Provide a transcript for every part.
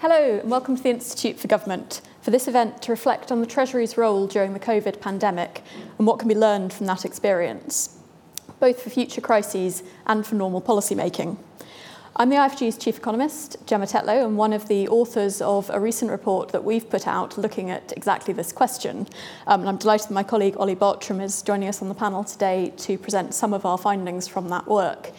Hello, and welcome to the Institute for Government for this event to reflect on the Treasury's role during the COVID pandemic and what can be learned from that experience, both for future crises and for normal policymaking. I'm the IFG's chief economist, Gemma Tetlow, and one of the authors of a recent report that we've put out looking at exactly this question. Um, and I'm delighted that my colleague Olly Bartrum is joining us on the panel today to present some of our findings from that work.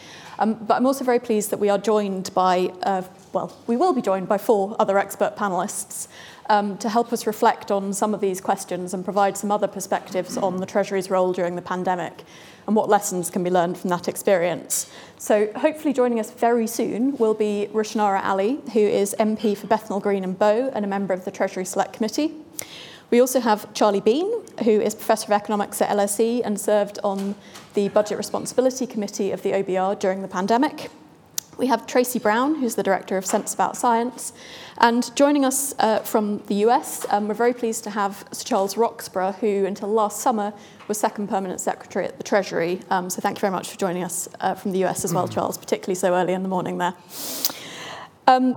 Um, but I'm also very pleased that we are joined by, uh, well, we will be joined by four other expert panellists um, to help us reflect on some of these questions and provide some other perspectives on the Treasury's role during the pandemic and what lessons can be learned from that experience. So hopefully joining us very soon will be Rushnara Ali, who is MP for Bethnal Green and Bow and a member of the Treasury Select Committee. We also have Charlie Bean, who is Professor of Economics at LSE and served on the Budget Responsibility Committee of the OBR during the pandemic. We have Tracey Brown, who's the Director of Sense About Science. And joining us uh, from the US, um, we're very pleased to have Sir Charles Roxburgh, who until last summer was Second Permanent Secretary at the Treasury. Um, so thank you very much for joining us uh, from the US as well, mm. Charles, particularly so early in the morning there. Um,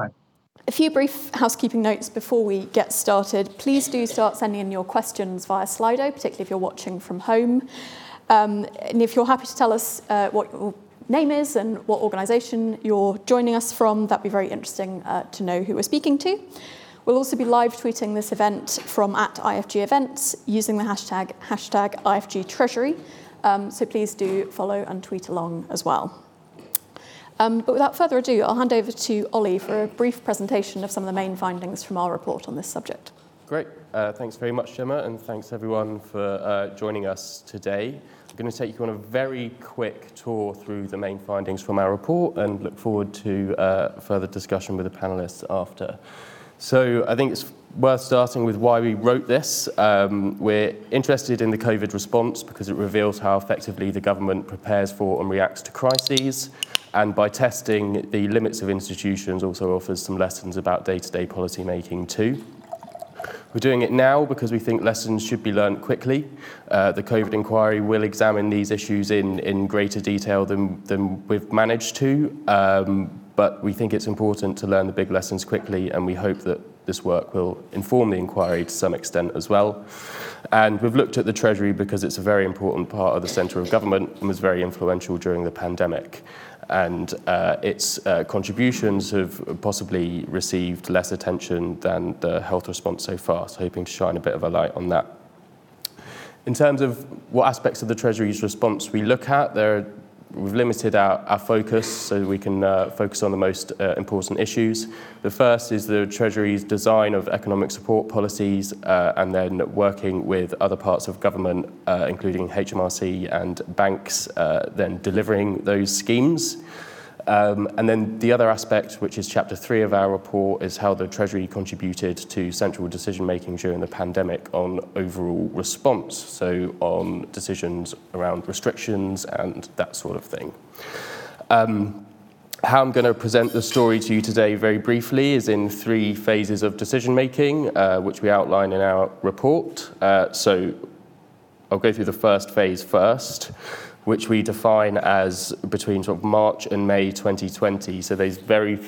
a few brief housekeeping notes before we get started. Please do start sending in your questions via Slido, particularly if you're watching from home. Um, and if you're happy to tell us uh, what your name is and what organisation you're joining us from. That'd be very interesting uh, to know who we're speaking to. We'll also be live tweeting this event from at IFG Events using the hashtag, hashtag IFG Treasury. Um, so please do follow and tweet along as well. Um, but without further ado, I'll hand over to Olly for a brief presentation of some of the main findings from our report on this subject. Great. Uh, thanks very much, Gemma, and thanks everyone for uh, joining us today. I'm going to take you on a very quick tour through the main findings from our report and look forward to uh, further discussion with the panelists after. So I think it's worth starting with why we wrote this. Um, we're interested in the COVID response because it reveals how effectively the government prepares for and reacts to crises. And by testing the limits of institutions also offers some lessons about day-to-day policy making too. We're doing it now because we think lessons should be learnt quickly. Uh, the COVID inquiry will examine these issues in, in greater detail than, than we've managed to, um, but we think it's important to learn the big lessons quickly, and we hope that this work will inform the inquiry to some extent as well. And we've looked at the Treasury because it's a very important part of the centre of government and was very influential during the pandemic and uh, its uh, contributions have possibly received less attention than the health response so far, so hoping to shine a bit of a light on that. In terms of what aspects of the Treasury's response we look at, there are we've limited our, our focus so we can uh, focus on the most uh, important issues. The first is the Treasury's design of economic support policies uh, and then working with other parts of government, uh, including HMRC and banks, uh, then delivering those schemes. Um, and then the other aspect, which is chapter three of our report, is how the Treasury contributed to central decision making during the pandemic on overall response, so on decisions around restrictions and that sort of thing. Um, how I'm going to present the story to you today very briefly is in three phases of decision making, uh, which we outline in our report. Uh, so I'll go through the first phase first which we define as between sort of March and May 2020. So those very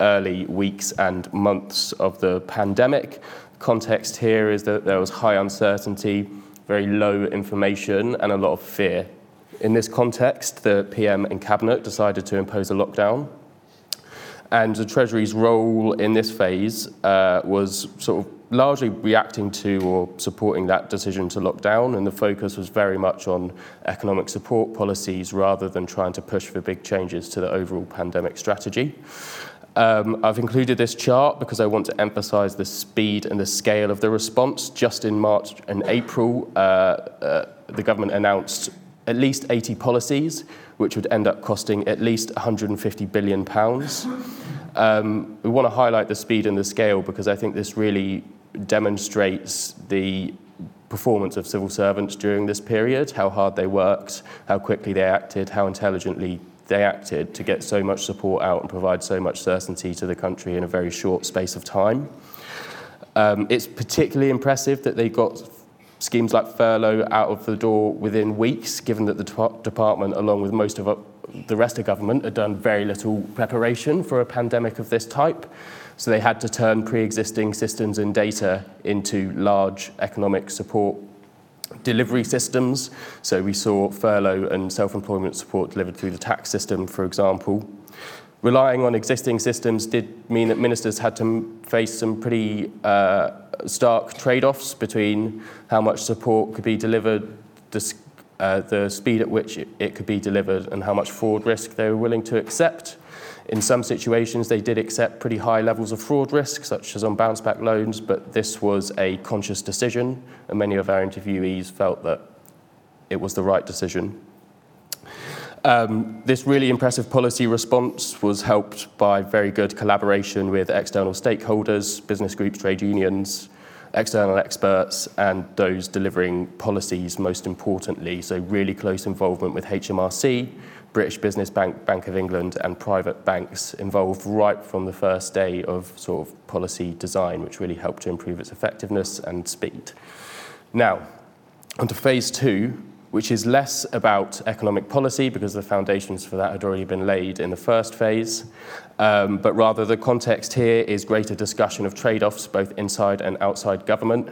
early weeks and months of the pandemic. Context here is that there was high uncertainty, very low information, and a lot of fear. In this context, the PM and Cabinet decided to impose a lockdown. And the Treasury's role in this phase uh, was sort of largely reacting to or supporting that decision to lock down, and the focus was very much on economic support policies rather than trying to push for big changes to the overall pandemic strategy. Um, I've included this chart because I want to emphasize the speed and the scale of the response. Just in March and April, uh, uh, the government announced at least 80 policies, which would end up costing at least 150 billion pounds. Um, we want to highlight the speed and the scale because I think this really demonstrates the performance of civil servants during this period, how hard they worked, how quickly they acted, how intelligently they acted to get so much support out and provide so much certainty to the country in a very short space of time. Um, it's particularly impressive that they got schemes like furlough out of the door within weeks, given that the department, along with most of uh, the rest of government, had done very little preparation for a pandemic of this type. So they had to turn pre-existing systems and data into large economic support delivery systems. So we saw furlough and self-employment support delivered through the tax system, for example. Relying on existing systems did mean that ministers had to face some pretty uh, stark trade-offs between how much support could be delivered, the, uh, the speed at which it, it could be delivered, and how much fraud risk they were willing to accept. In some situations, they did accept pretty high levels of fraud risk, such as on bounce back loans, but this was a conscious decision, and many of our interviewees felt that it was the right decision. Um, this really impressive policy response was helped by very good collaboration with external stakeholders, business groups, trade unions, external experts, and those delivering policies most importantly. So, really close involvement with HMRC, British Business Bank, Bank of England, and private banks involved right from the first day of sort of policy design, which really helped to improve its effectiveness and speed. Now, onto phase two, which is less about economic policy because the foundations for that had already been laid in the first phase, um, but rather the context here is greater discussion of trade offs both inside and outside government,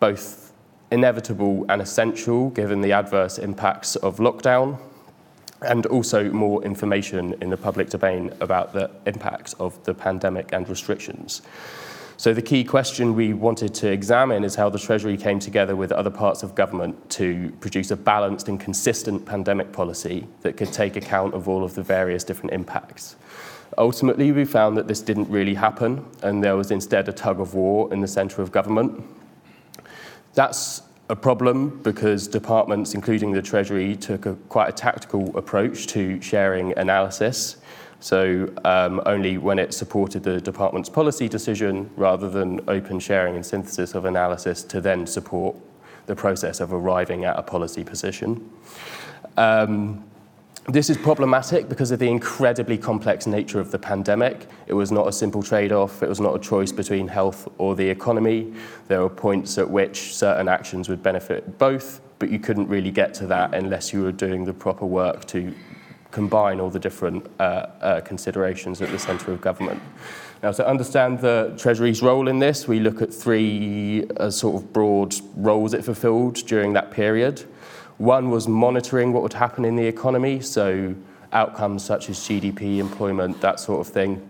both inevitable and essential given the adverse impacts of lockdown, and also more information in the public domain about the impacts of the pandemic and restrictions. So the key question we wanted to examine is how the Treasury came together with other parts of government to produce a balanced and consistent pandemic policy that could take account of all of the various different impacts. Ultimately, we found that this didn't really happen, and there was instead a tug of war in the centre of government. That's a problem because departments, including the Treasury, took a, quite a tactical approach to sharing analysis so um, only when it supported the department's policy decision rather than open sharing and synthesis of analysis to then support the process of arriving at a policy position. Um, this is problematic because of the incredibly complex nature of the pandemic. It was not a simple trade off, it was not a choice between health or the economy. There were points at which certain actions would benefit both, but you couldn't really get to that unless you were doing the proper work to combine all the different uh, uh, considerations at the centre of government. Now, to understand the Treasury's role in this, we look at three uh, sort of broad roles it fulfilled during that period. One was monitoring what would happen in the economy, so outcomes such as GDP, employment, that sort of thing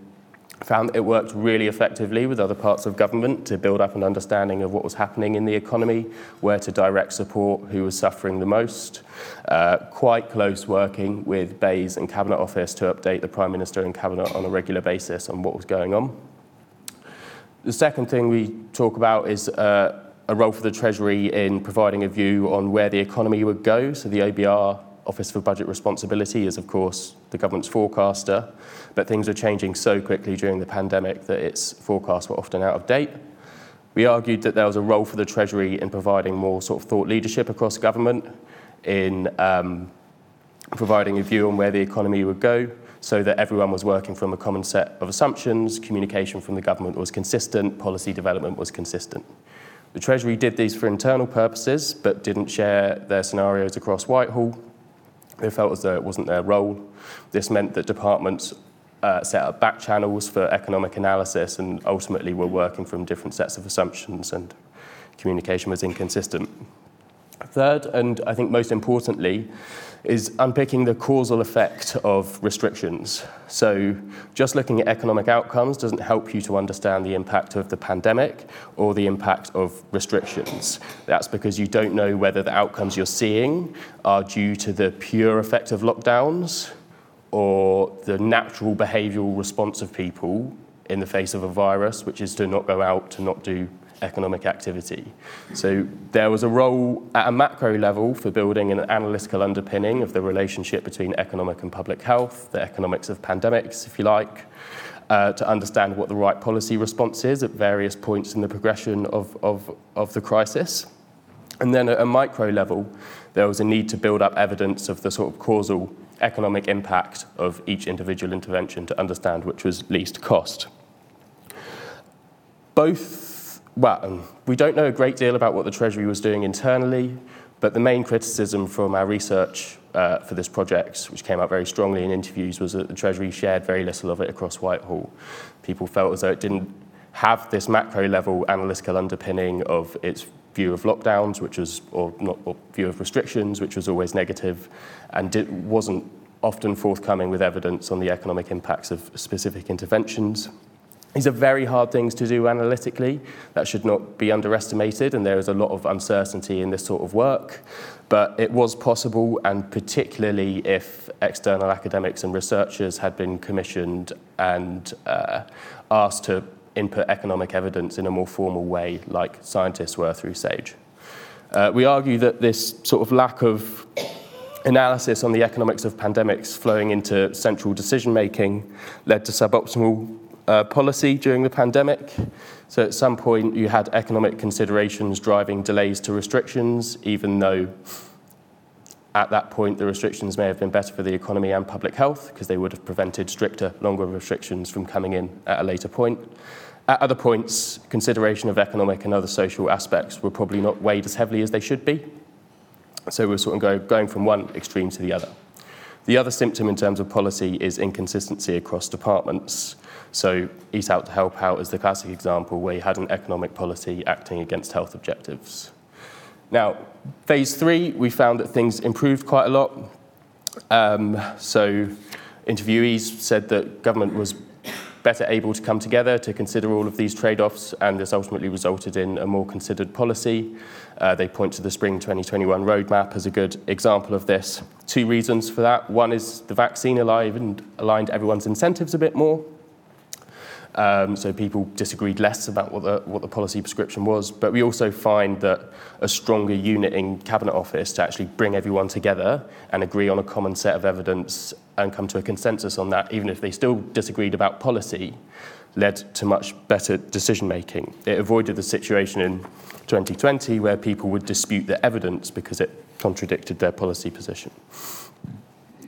found it worked really effectively with other parts of government to build up an understanding of what was happening in the economy, where to direct support, who was suffering the most. Uh, quite close working with BEIS and Cabinet Office to update the Prime Minister and Cabinet on a regular basis on what was going on. The second thing we talk about is uh, a role for the Treasury in providing a view on where the economy would go. So the OBR Office for Budget Responsibility is, of course, the government's forecaster, but things were changing so quickly during the pandemic that its forecasts were often out of date. We argued that there was a role for the Treasury in providing more sort of thought leadership across government, in um, providing a view on where the economy would go, so that everyone was working from a common set of assumptions, communication from the government was consistent, policy development was consistent. The Treasury did these for internal purposes, but didn't share their scenarios across Whitehall, They felt as though it wasn't their role. This meant that departments uh, set up back channels for economic analysis and ultimately were working from different sets of assumptions and communication was inconsistent. Third, and I think most importantly, is unpicking the causal effect of restrictions. So, just looking at economic outcomes doesn't help you to understand the impact of the pandemic or the impact of restrictions. That's because you don't know whether the outcomes you're seeing are due to the pure effect of lockdowns or the natural behavioural response of people in the face of a virus, which is to not go out, to not do economic activity. So there was a role at a macro level for building an analytical underpinning of the relationship between economic and public health, the economics of pandemics, if you like, uh, to understand what the right policy response is at various points in the progression of, of, of the crisis. And then at a micro level, there was a need to build up evidence of the sort of causal economic impact of each individual intervention to understand which was least cost. Both well, um, we don't know a great deal about what the Treasury was doing internally. But the main criticism from our research uh, for this project, which came out very strongly in interviews, was that the Treasury shared very little of it across Whitehall. People felt as though it didn't have this macro level analytical underpinning of its view of lockdowns, which was, or not, or view of restrictions, which was always negative, and it wasn't often forthcoming with evidence on the economic impacts of specific interventions. These are very hard things to do analytically. That should not be underestimated, and there is a lot of uncertainty in this sort of work. But it was possible, and particularly if external academics and researchers had been commissioned and uh, asked to input economic evidence in a more formal way, like scientists were through SAGE. Uh, we argue that this sort of lack of analysis on the economics of pandemics flowing into central decision making led to suboptimal uh, policy during the pandemic. So at some point, you had economic considerations driving delays to restrictions, even though at that point the restrictions may have been better for the economy and public health because they would have prevented stricter, longer restrictions from coming in at a later point. At other points, consideration of economic and other social aspects were probably not weighed as heavily as they should be. So we're sort of go, going from one extreme to the other. The other symptom in terms of policy is inconsistency across departments. So Eat Out to Help Out is the classic example where you had an economic policy acting against health objectives. Now, phase three, we found that things improved quite a lot. Um, so interviewees said that government was better able to come together to consider all of these trade-offs, and this ultimately resulted in a more considered policy. Uh, they point to the spring 2021 roadmap as a good example of this. Two reasons for that. One is the vaccine aligned, aligned everyone's incentives a bit more. Um, so people disagreed less about what the, what the policy prescription was. But we also find that a stronger unit in Cabinet Office to actually bring everyone together and agree on a common set of evidence and come to a consensus on that, even if they still disagreed about policy, led to much better decision making. It avoided the situation in 2020 where people would dispute the evidence because it contradicted their policy position.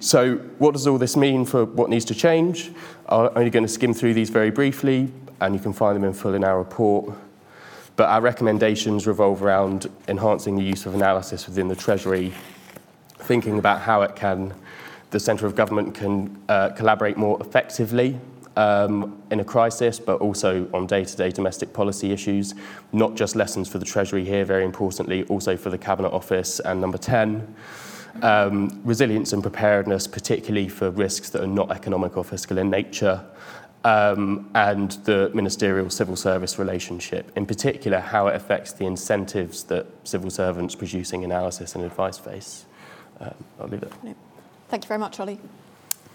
So, what does all this mean for what needs to change? I'm only going to skim through these very briefly, and you can find them in full in our report. But our recommendations revolve around enhancing the use of analysis within the Treasury, thinking about how it can, the centre of government can uh, collaborate more effectively um, in a crisis, but also on day-to-day domestic policy issues, not just lessons for the Treasury here, very importantly, also for the Cabinet Office. And number 10, um, resilience and preparedness, particularly for risks that are not economic or fiscal in nature, um, and the ministerial civil service relationship, in particular, how it affects the incentives that civil servants producing analysis and advice face. Um, I'll leave it. Thank you very much, Olly.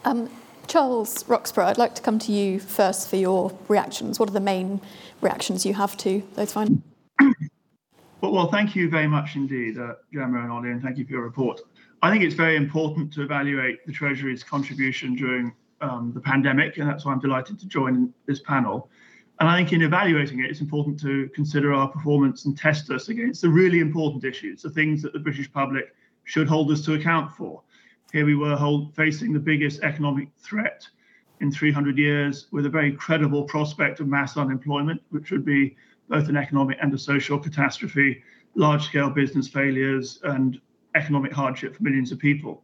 Um, Charles Roxburgh, I'd like to come to you first for your reactions. What are the main reactions you have to those findings? Well, well, thank you very much indeed, uh, Gemma and Olly, and thank you for your report. I think it's very important to evaluate the Treasury's contribution during um, the pandemic, and that's why I'm delighted to join this panel. And I think in evaluating it, it's important to consider our performance and test us against the really important issues, the things that the British public should hold us to account for. Here we were hold, facing the biggest economic threat in 300 years with a very credible prospect of mass unemployment, which would be both an economic and a social catastrophe, large scale business failures, and economic hardship for millions of people.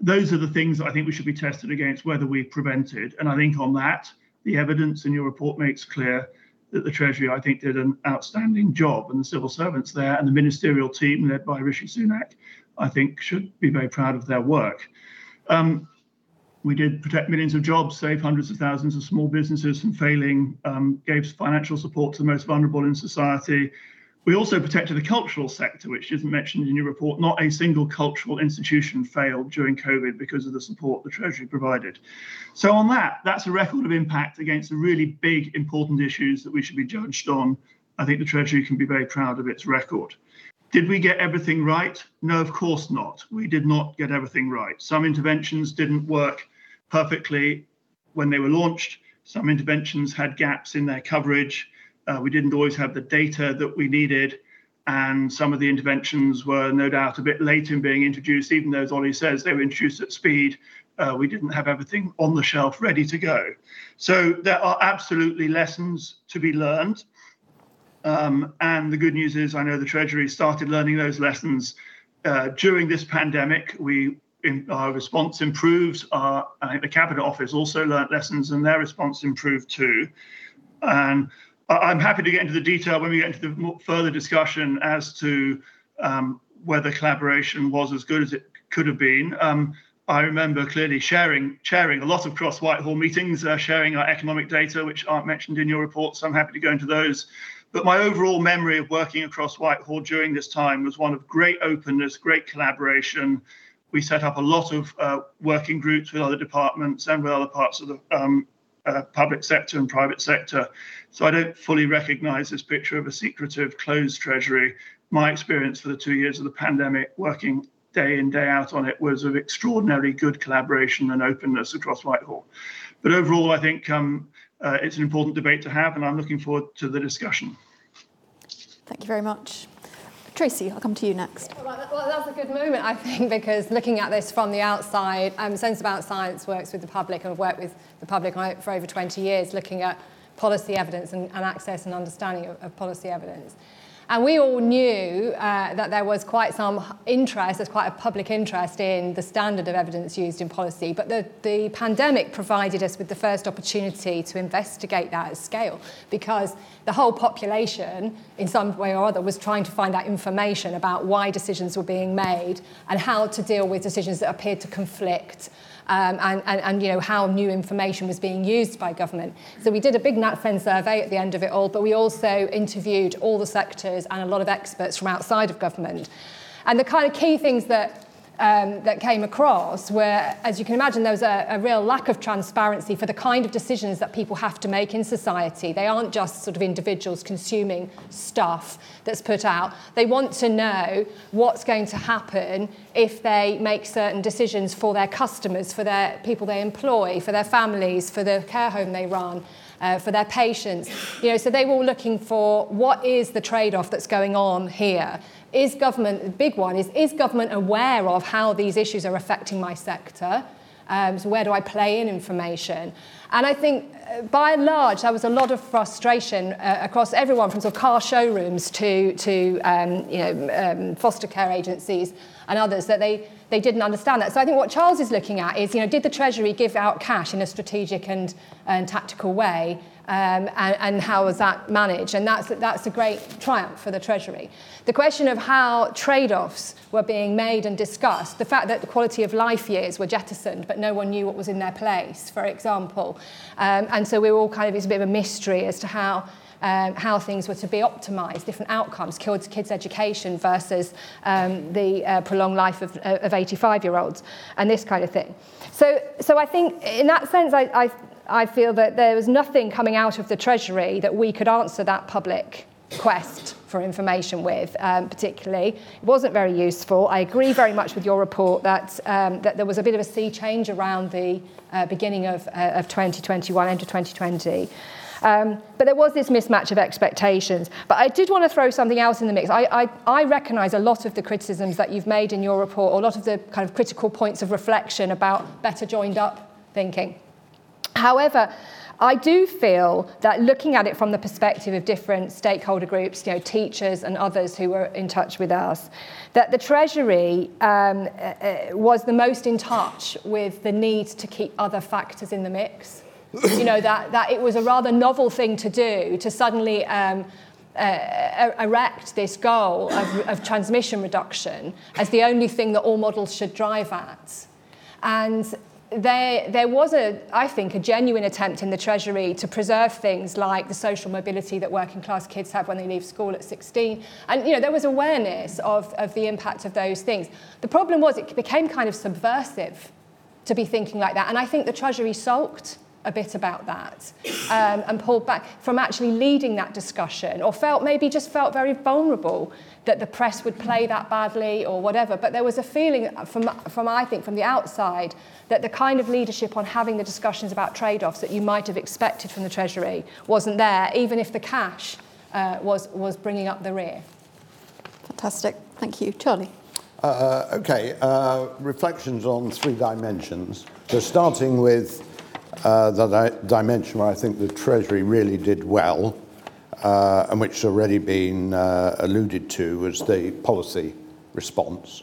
Those are the things that I think we should be tested against whether we've prevented. And I think on that, the evidence in your report makes clear that the Treasury, I think, did an outstanding job, and the civil servants there and the ministerial team led by Rishi Sunak, I think, should be very proud of their work. Um, we did protect millions of jobs, save hundreds of thousands of small businesses from failing, um, gave financial support to the most vulnerable in society, we also protected the cultural sector, which isn't mentioned in your report. Not a single cultural institution failed during COVID because of the support the Treasury provided. So, on that, that's a record of impact against the really big, important issues that we should be judged on. I think the Treasury can be very proud of its record. Did we get everything right? No, of course not. We did not get everything right. Some interventions didn't work perfectly when they were launched. Some interventions had gaps in their coverage. Uh, we didn't always have the data that we needed. And some of the interventions were no doubt a bit late in being introduced, even though, as Olly says, they were introduced at speed. Uh, we didn't have everything on the shelf ready to go. So there are absolutely lessons to be learned. Um, and the good news is, I know the Treasury started learning those lessons uh, during this pandemic, we in, our response improved. Our, I think the Cabinet Office also learnt lessons, and their response improved too. And I'm happy to get into the detail when we get into the further discussion as to um, whether collaboration was as good as it could have been. Um, I remember clearly sharing chairing a lot of cross Whitehall meetings, uh, sharing our economic data, which aren't mentioned in your report. So I'm happy to go into those. But my overall memory of working across Whitehall during this time was one of great openness, great collaboration. We set up a lot of uh, working groups with other departments and with other parts of the um, uh, public sector and private sector. So I don't fully recognize this picture of a secretive, closed treasury. My experience for the two years of the pandemic working day in, day out on it was of extraordinarily good collaboration and openness across Whitehall. But overall, I think um, uh, it's an important debate to have, and I'm looking forward to the discussion. Thank you very much. Tracey, I'll come to you next. Well, that's a good moment, I think, because looking at this from the outside, um, Sense About Science works with the public and I've worked with the public for over 20 years looking at policy evidence and, and access and understanding of, of policy evidence. And we all knew uh, that there was quite some interest, there's quite a public interest in the standard of evidence used in policy, but the, the pandemic provided us with the first opportunity to investigate that at scale because the whole population, in some way or other, was trying to find out information about why decisions were being made and how to deal with decisions that appeared to conflict um, and, and, and you know, how new information was being used by government. So we did a big NatCen survey at the end of it all, but we also interviewed all the sectors and a lot of experts from outside of government. And the kind of key things that um, that came across where, as you can imagine, there was a, a real lack of transparency for the kind of decisions that people have to make in society. They aren't just sort of individuals consuming stuff that's put out. They want to know what's going to happen if they make certain decisions for their customers, for their people they employ, for their families, for the care home they run. Uh, for their patients. You know, so they were all looking for what is the trade-off that's going on here is government, the big one is, is government aware of how these issues are affecting my sector? Um, so where do I play in information? And I think uh, by and large, there was a lot of frustration uh, across everyone from sort of car showrooms to, to um, you know, um, foster care agencies and others that they, they didn't understand that. So I think what Charles is looking at is, you know, did the Treasury give out cash in a strategic and, and tactical way? Um, and, and how was that managed? And that's, that's a great triumph for the Treasury. The question of how trade offs were being made and discussed, the fact that the quality of life years were jettisoned, but no one knew what was in their place, for example. Um, and so we were all kind of, it's a bit of a mystery as to how um, how things were to be optimised, different outcomes, kids, kids' education versus um, the uh, prolonged life of, of 85-year-olds, and this kind of thing. So, so I think in that sense, I, I, I feel that there was nothing coming out of the Treasury that we could answer that public quest for information with, um, particularly. It wasn't very useful. I agree very much with your report that, um, that there was a bit of a sea change around the uh, beginning of, uh, of 2021, into 2020. Um, but there was this mismatch of expectations. But I did want to throw something else in the mix. I, I, I recognise a lot of the criticisms that you've made in your report, or a lot of the kind of critical points of reflection about better joined up thinking. However, I do feel that looking at it from the perspective of different stakeholder groups, you know, teachers and others who were in touch with us, that the Treasury um, uh, uh, was the most in touch with the need to keep other factors in the mix. you know, that, that it was a rather novel thing to do to suddenly um, uh, erect this goal of, of transmission reduction as the only thing that all models should drive at. And there, there was, a, I think, a genuine attempt in the Treasury to preserve things like the social mobility that working class kids have when they leave school at 16. And, you know, there was awareness of, of the impact of those things. The problem was it became kind of subversive to be thinking like that. And I think the Treasury sulked a bit about that um, and pulled back from actually leading that discussion or felt maybe just felt very vulnerable that the press would play that badly or whatever. But there was a feeling from, from I think, from the outside that the kind of leadership on having the discussions about trade-offs that you might have expected from the Treasury wasn't there, even if the cash uh, was, was bringing up the rear. Fantastic. Thank you. Charlie. Uh, okay, uh, reflections on three dimensions. So starting with uh, the di- dimension where I think the Treasury really did well, uh, and which has already been uh, alluded to, was the policy response.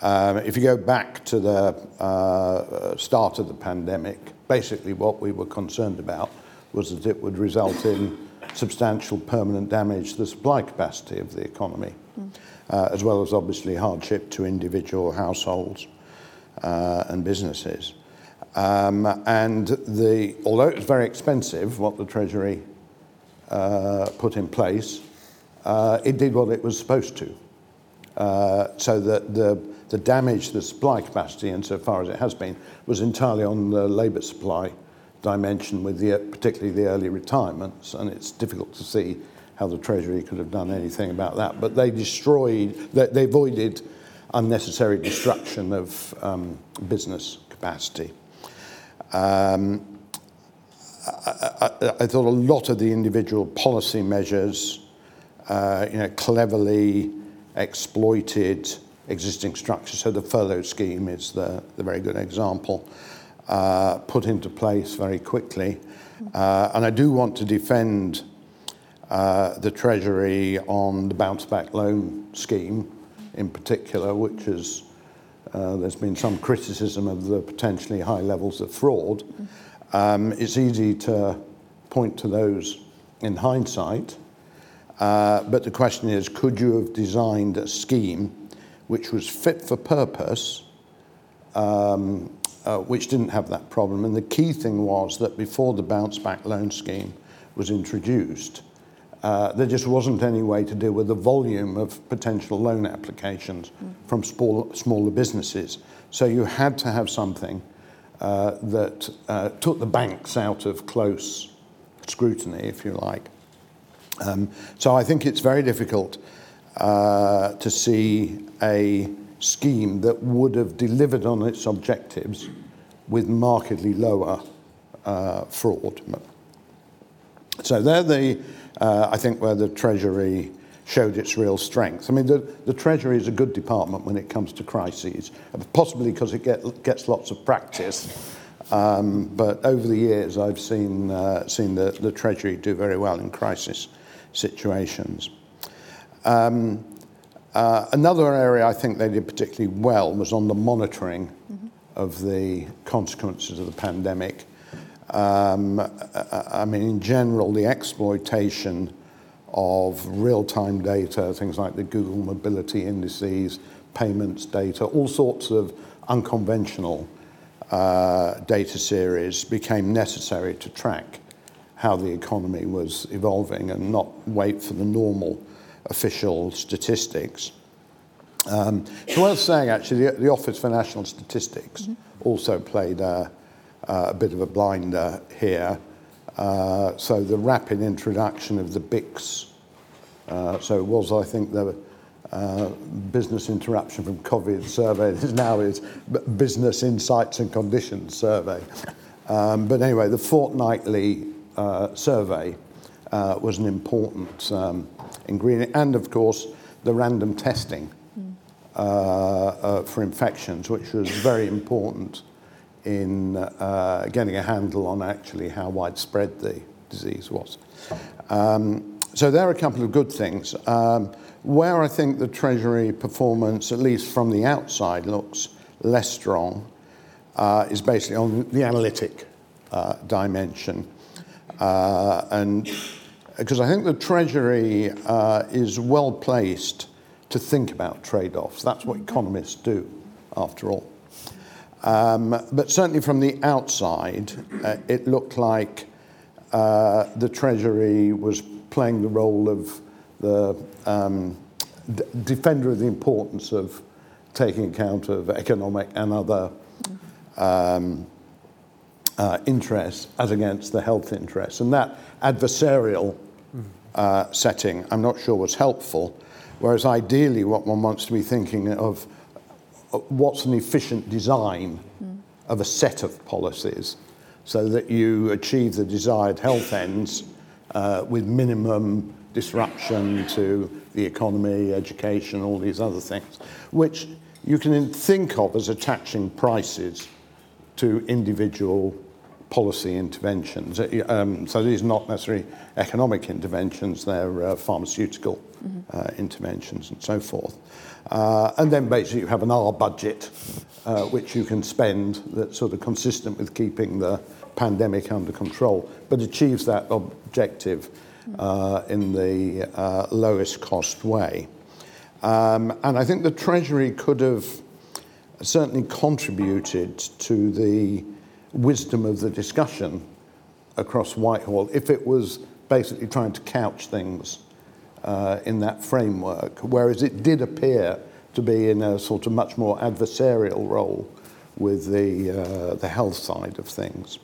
Um, if you go back to the uh, start of the pandemic, basically what we were concerned about was that it would result in substantial permanent damage to the supply capacity of the economy, mm. uh, as well as obviously hardship to individual households uh, and businesses. Um, and the, although it was very expensive, what the Treasury uh, put in place, uh, it did what it was supposed to. Uh, so that the, the damage to the supply capacity, insofar as it has been, was entirely on the labour supply dimension, with the, particularly the early retirements. And it's difficult to see how the Treasury could have done anything about that. But they destroyed, they, they avoided unnecessary destruction of um, business capacity. Um, I, I, thought a lot of the individual policy measures, uh, you know, cleverly exploited existing structures. So the furlough scheme is the, the very good example, uh, put into place very quickly. Uh, and I do want to defend uh, the Treasury on the bounce back loan scheme in particular, which is uh, there's been some criticism of the potentially high levels of fraud. Um, it's easy to point to those in hindsight, uh, but the question is could you have designed a scheme which was fit for purpose, um, uh, which didn't have that problem? And the key thing was that before the bounce back loan scheme was introduced, uh, there just wasn't any way to deal with the volume of potential loan applications mm. from small, smaller businesses. So you had to have something that uh, took the banks out of close scrutiny, if you like. Um, so I think it's very difficult uh, to see a scheme that would have delivered on its objectives with markedly lower uh, fraud. So they're the uh, I think where the Treasury showed its real strength. I mean, the, the Treasury is a good department when it comes to crises, possibly because it get, gets lots of practice. Um, but over the years, I've seen, uh, seen the, the Treasury do very well in crisis situations. Um, uh, another area I think they did particularly well was on the monitoring mm-hmm. of the consequences of the pandemic. Um, I mean, in general, the exploitation of real-time data, things like the Google Mobility Indices, payments data, all sorts of unconventional uh, data series became necessary to track how the economy was evolving and not wait for the normal official statistics. Um, so worth saying, actually, the, the Office for National Statistics mm-hmm. also played a, a bit of a blinder here. Uh, so the rapid introduction of the BICS, uh, so it was, I think, the uh, business interruption from COVID survey. This now is business insights and conditions survey. Um, but anyway, the fortnightly uh, survey uh, was an important um, ingredient, and of course, the random testing for infections, which was very important in uh, getting a handle on actually how widespread the disease was. Um, so there are a couple of good things. Um, where I think the Treasury performance, at least from the outside, looks less strong uh, is basically on the analytic uh, dimension. Uh, and because I think the Treasury uh, is well placed to think about trade offs. That's what economists do, after all. Um, but certainly from the outside, uh, it looked like uh, the Treasury was playing the role of the um, d- defender of the importance of taking account of economic and other um, uh, interests as against the health interests. And that adversarial uh, setting, I'm not sure was helpful. Whereas ideally, what one wants to be thinking of what's an efficient design mm. of a set of policies so that you achieve the desired health ends uh, with minimum disruption to the economy, education, all these other things, which you can think of as attaching prices to individual policy interventions. Um, so these are not necessarily economic interventions, they're uh, pharmaceutical mm-hmm. uh, interventions and so forth. Uh, and then basically you have an R budget, uh, which you can spend that's sort of consistent with keeping the pandemic under control, but achieves that objective uh, in the uh, lowest cost way. Um, and I think the Treasury could have certainly contributed to the wisdom of the discussion across Whitehall if it was basically trying to couch things uh, in that framework, whereas it did appear to be in a sort of much more adversarial role with the, uh, the health side of things.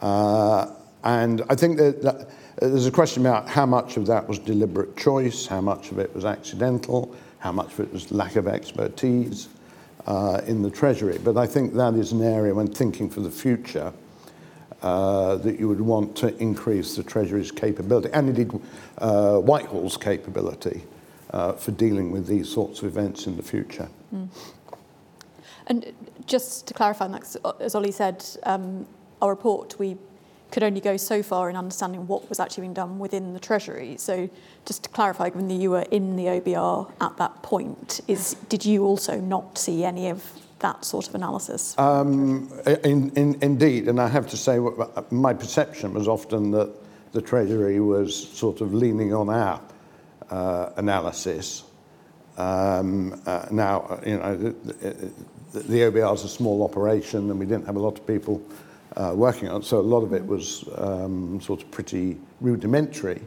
Uh, and I think that, that there's a question about how much of that was deliberate choice, how much of it was accidental, how much of it was lack of expertise uh, in the Treasury. But I think that is an area when thinking for the future uh, that you would want to increase the Treasury's capability and indeed uh, Whitehall's capability uh, for dealing with these sorts of events in the future. Mm. And just to clarify, uh, as Ollie said, um, our report, we could only go so far in understanding what was actually being done within the Treasury. So just to clarify, given that you were in the OBR at that point, is did you also not see any of that sort of analysis? Um, in, in, indeed, and I have to say, uh, my perception was often that the Treasury was sort of leaning on our uh, analysis. Um, uh, now, you know, the, the, the OBR is a small operation and we didn't have a lot of people uh, working on. So a lot of it was um, sort of pretty rudimentary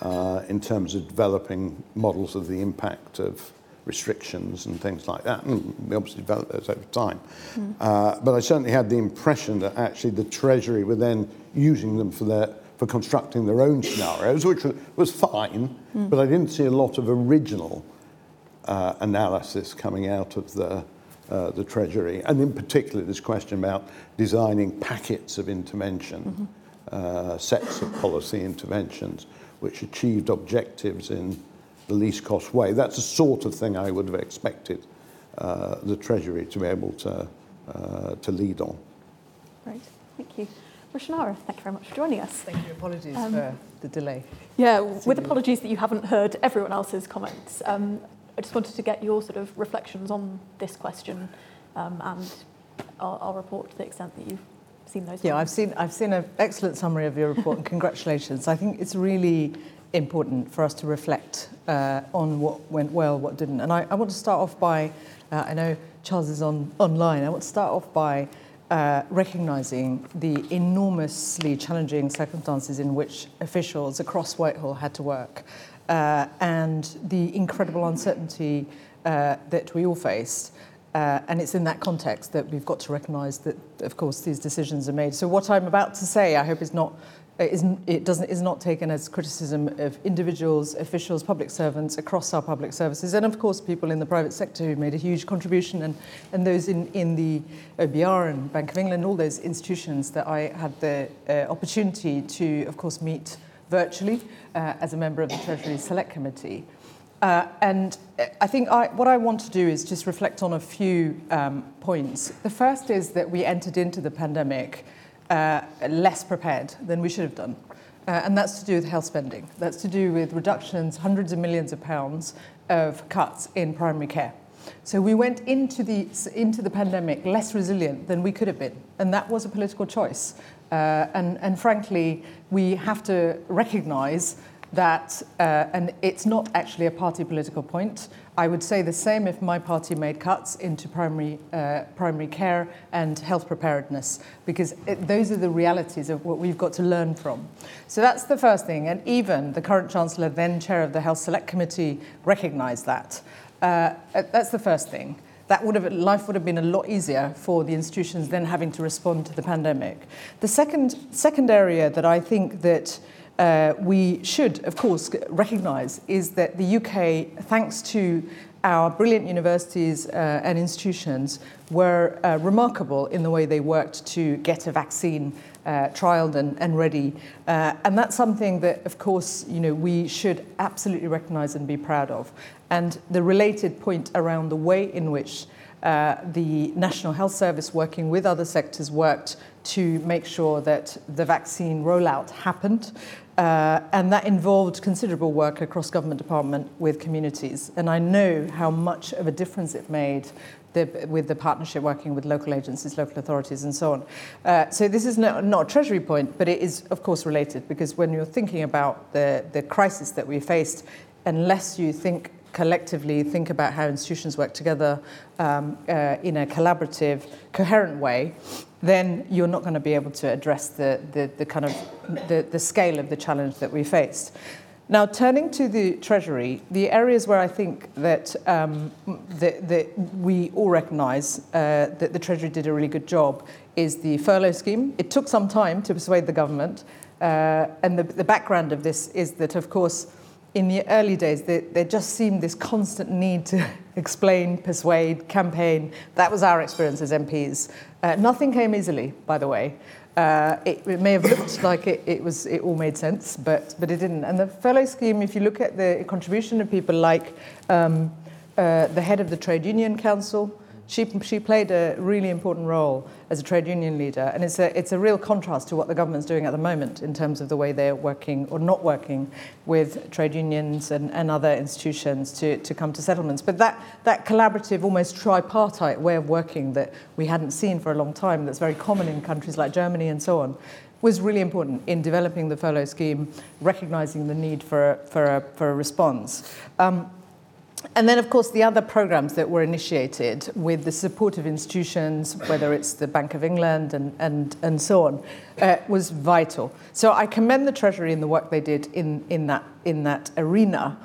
uh, in terms of developing models of the impact of restrictions and things like that. And we obviously developed those over time. Mm. Uh, but I certainly had the impression that actually the Treasury were then using them for their for constructing their own scenarios, which was, was fine, mm. but I didn't see a lot of original uh, analysis coming out of the uh, the Treasury, and in particular this question about designing packets of intervention, mm -hmm. uh, sets of policy interventions, which achieved objectives in the least cost way. That's the sort of thing I would have expected uh, the Treasury to be able to, uh, to lead on. Right, thank you. Roshanara, thank you very much for joining us. Thank you. Apologies um, for the delay. Yeah, with apologies that you haven't heard everyone else's comments. Um, I just wanted to get your sort of reflections on this question um, and our, report to the extent that you've seen those. Yeah, I've seen I've seen an excellent summary of your report, and congratulations. I think it's really important for us to reflect uh, on what went well, what didn't. And I, want to start off by, uh, I know Charles is on online. I want to start off by uh, recognizing the enormously challenging circumstances in which officials across Whitehall had to work uh, and the incredible uncertainty uh, that we all face. Uh, and it's in that context that we've got to recognise that, of course, these decisions are made. So what I'm about to say, I hope, is not is, it doesn't, is not taken as criticism of individuals, officials, public servants across our public services, and of course people in the private sector who made a huge contribution, and, and those in, in the OBR and Bank of England, all those institutions that I had the uh, opportunity to, of course, meet virtually uh, as a member of the Treasury Select Committee. Uh, and I think I, what I want to do is just reflect on a few um, points. The first is that we entered into the pandemic uh, less prepared than we should have done. Uh, and that's to do with health spending. That's to do with reductions, hundreds of millions of pounds of cuts in primary care. So we went into the, into the pandemic less resilient than we could have been. And that was a political choice. Uh, and, and frankly, we have to recognize that, uh, and it's not actually a party political point. I would say the same if my party made cuts into primary, uh, primary care and health preparedness, because it, those are the realities of what we've got to learn from. So that's the first thing. And even the current Chancellor, then chair of the Health Select Committee, recognized that. Uh, that's the first thing that would have life would have been a lot easier for the institutions then having to respond to the pandemic. The second second area that I think that uh, we should, of course, recognise is that the UK, thanks to our brilliant universities uh, and institutions, were uh, remarkable in the way they worked to get a vaccine uh, trialed and, and ready. Uh, and that's something that, of course, you know, we should absolutely recognise and be proud of. And the related point around the way in which uh, the National Health Service, working with other sectors, worked to make sure that the vaccine rollout happened. Uh, and that involved considerable work across government department with communities. And I know how much of a difference it made the, with the partnership working with local agencies, local authorities, and so on. Uh, so this is not, a treasury point, but it is, of course, related because when you're thinking about the, the crisis that we faced, unless you think collectively think about how institutions work together um, uh, in a collaborative, coherent way, then you're not going to be able to address the, the, the kind of the, the scale of the challenge that we faced. Now, turning to the Treasury, the areas where I think that, um, that, that we all recognise uh, that the Treasury did a really good job is the furlough scheme. It took some time to persuade the government, uh, and the, the background of this is that, of course, in the early days, there, just seemed this constant need to explain, persuade, campaign. That was our experience as MPs. Uh, nothing came easily, by the way. Uh, it, it, may have looked like it, it, was, it all made sense, but, but it didn't. And the furlough scheme, if you look at the contribution of people like um, uh, the head of the Trade Union Council, she, she played a really important role as a trade union leader. And it's a, it's a real contrast to what the government's doing at the moment in terms of the way they're working or not working with trade unions and, and other institutions to, to come to settlements. But that, that collaborative, almost tripartite way of working that we hadn't seen for a long time, that's very common in countries like Germany and so on, was really important in developing the furlough scheme, recognizing the need for a, for a, for a response. Um, and then, of course, the other programs that were initiated with the support of institutions, whether it's the Bank of England and, and, and so on, uh, was vital. So I commend the Treasury in the work they did in, in, that, in that arena.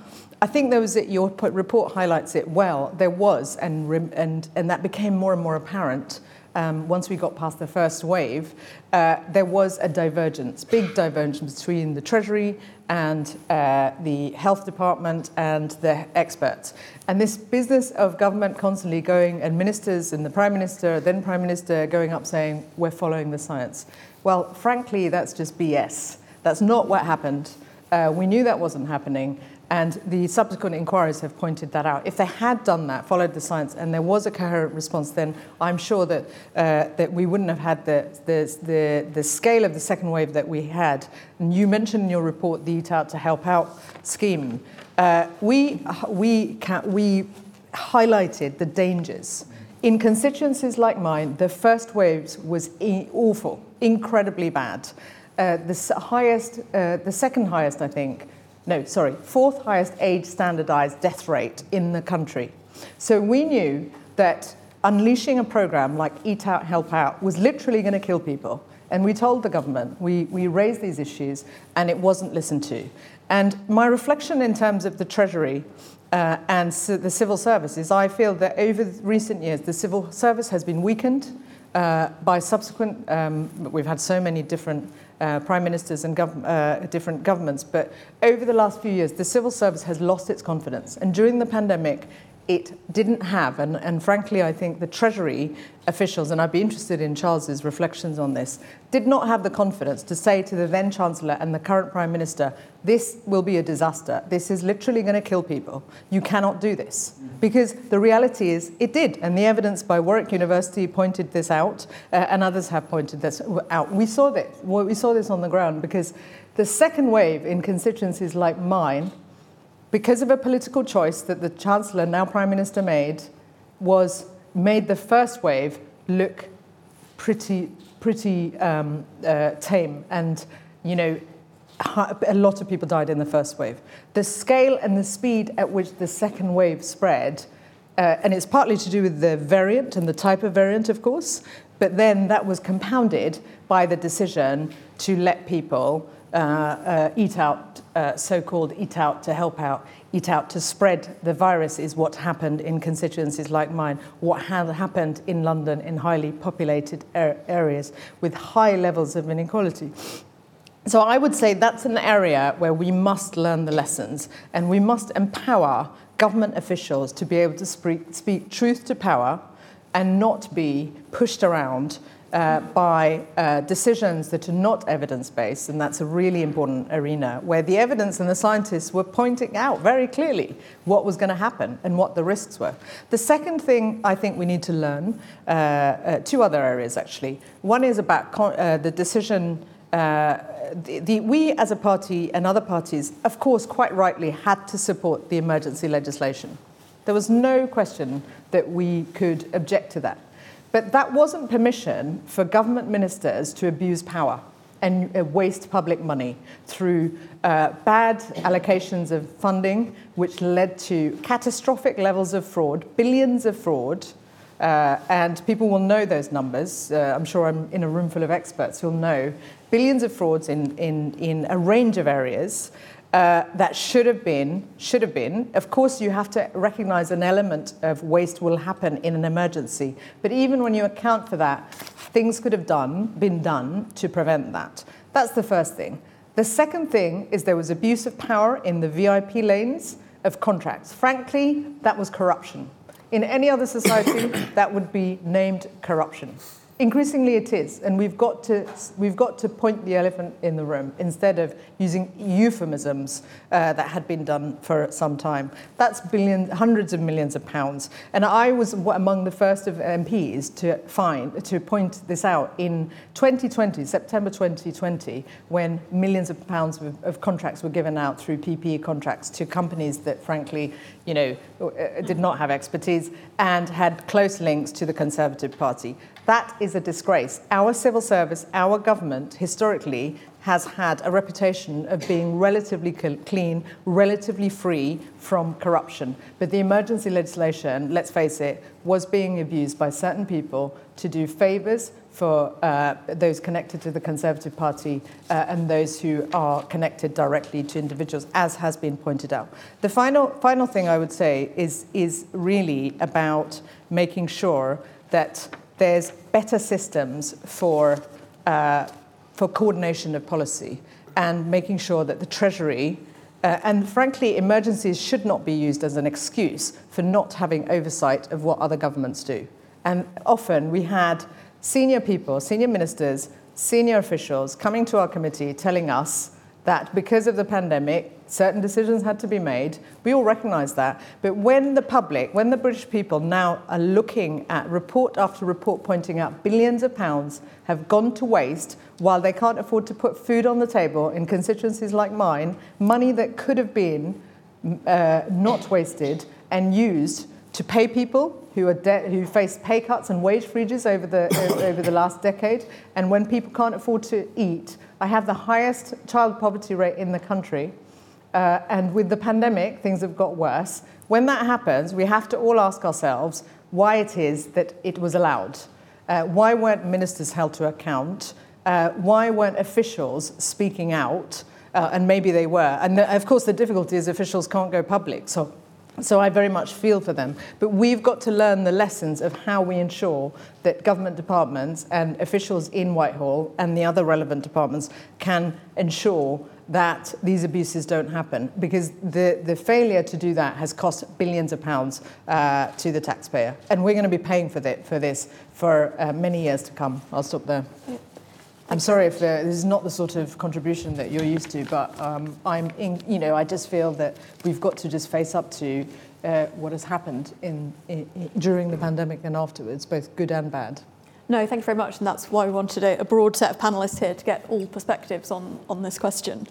I think there was, your report highlights it well, there was, and, and, and that became more and more apparent um, once we got past the first wave, uh, there was a divergence, big divergence between the Treasury and uh, the Health Department and the experts. And this business of government constantly going, and ministers and the Prime Minister, then Prime Minister, going up saying, we're following the science. Well, frankly, that's just BS. That's not what happened. Uh, we knew that wasn't happening. And the subsequent inquiries have pointed that out. If they had done that, followed the science, and there was a coherent response, then I'm sure that, uh, that we wouldn't have had the, the, the, the, scale of the second wave that we had. And you mentioned in your report the Eat Out to Help Out scheme. Uh, we, we, can, we highlighted the dangers. In constituencies like mine, the first waves was awful, incredibly bad. Uh, the highest, uh, the second highest, I think, no, sorry, fourth highest age standardized death rate in the country. So we knew that unleashing a program like Eat Out, Help Out was literally going to kill people. And we told the government, we, we raised these issues, and it wasn't listened to. And my reflection in terms of the Treasury uh, and the civil service is I feel that over recent years, the civil service has been weakened uh, by subsequent, um, we've had so many different uh, prime ministers and gov- uh, different governments. But over the last few years, the civil service has lost its confidence. And during the pandemic, it didn't have, and, and frankly, I think the Treasury officials, and I'd be interested in Charles's reflections on this, did not have the confidence to say to the then Chancellor and the current Prime Minister, this will be a disaster. This is literally going to kill people. You cannot do this. Because the reality is, it did. And the evidence by Warwick University pointed this out, uh, and others have pointed this out. We saw this. We saw this on the ground because the second wave in constituencies like mine because of a political choice that the Chancellor, now Prime Minister, made, was made the first wave look pretty, pretty um, uh, tame. And, you know, a lot of people died in the first wave. The scale and the speed at which the second wave spread, uh, and it's partly to do with the variant and the type of variant, of course, but then that was compounded by the decision to let people eat out, uh, so called eat out to help out, eat out to spread the virus is what happened in constituencies like mine, what had happened in London in highly populated areas with high levels of inequality. So I would say that's an area where we must learn the lessons and we must empower government officials to be able to speak, speak truth to power and not be pushed around uh, by uh, decisions that are not evidence based, and that's a really important arena where the evidence and the scientists were pointing out very clearly what was going to happen and what the risks were. The second thing I think we need to learn, uh, uh two other areas actually. One is about con- uh, the decision. Uh, the, the, we as a party and other parties, of course, quite rightly had to support the emergency legislation. There was no question that we could object to that. But that wasn't permission for government ministers to abuse power and uh, waste public money through uh, bad allocations of funding, which led to catastrophic levels of fraud, billions of fraud. Uh, and people will know those numbers. Uh, I'm sure I'm in a room full of experts who'll know billions of frauds in, in, in a range of areas uh, that should have been, should have been. Of course, you have to recognize an element of waste will happen in an emergency. But even when you account for that, things could have done, been done to prevent that. That's the first thing. The second thing is there was abuse of power in the VIP lanes of contracts. Frankly, that was corruption. In any other society, that would be named corruption. Increasingly, it is, and we've got to we've got to point the elephant in the room instead of using euphemisms uh, that had been done for some time. That's billions, hundreds of millions of pounds, and I was among the first of MPs to find to point this out in 2020, September 2020, when millions of pounds of, of contracts were given out through PPE contracts to companies that, frankly, you know, uh, did not have expertise and had close links to the Conservative Party. That is a disgrace. Our civil service, our government, historically, has had a reputation of being relatively clean, relatively free from corruption. But the emergency legislation, let's face it, was being abused by certain people to do favours for uh, those connected to the Conservative Party uh, and those who are connected directly to individuals, as has been pointed out. The final, final thing I would say is, is really about making sure that there's better systems for, uh, for coordination of policy and making sure that the Treasury uh, and frankly, emergencies should not be used as an excuse for not having oversight of what other governments do. And often we had senior people, senior ministers, senior officials coming to our committee telling us that because of the pandemic, certain decisions had to be made. We all recognize that. But when the public, when the British people now are looking at report after report pointing out billions of pounds have gone to waste while they can't afford to put food on the table in constituencies like mine, money that could have been uh, not wasted and used to pay people who, are de- who faced pay cuts and wage freezes over the, over the last decade. And when people can't afford to eat, I have the highest child poverty rate in the country. Uh, and with the pandemic, things have got worse. When that happens, we have to all ask ourselves why it is that it was allowed. Uh, why weren't ministers held to account? Uh, why weren't officials speaking out? Uh, and maybe they were. And the, of course, the difficulty is officials can't go public. So so I very much feel for them. But we've got to learn the lessons of how we ensure that government departments and officials in Whitehall and the other relevant departments can ensure that these abuses don't happen because the, the failure to do that has cost billions of pounds uh, to the taxpayer. And we're going to be paying for, that, for this for uh, many years to come. I'll stop there. I'm sorry if uh, this is not the sort of contribution that you're used to, but um, I'm, in, you know, I just feel that we've got to just face up to uh, what has happened in, in, during the pandemic and afterwards, both good and bad. No, thank you very much, and that's why we wanted a, a broad set of panellists here to get all perspectives on, on this question.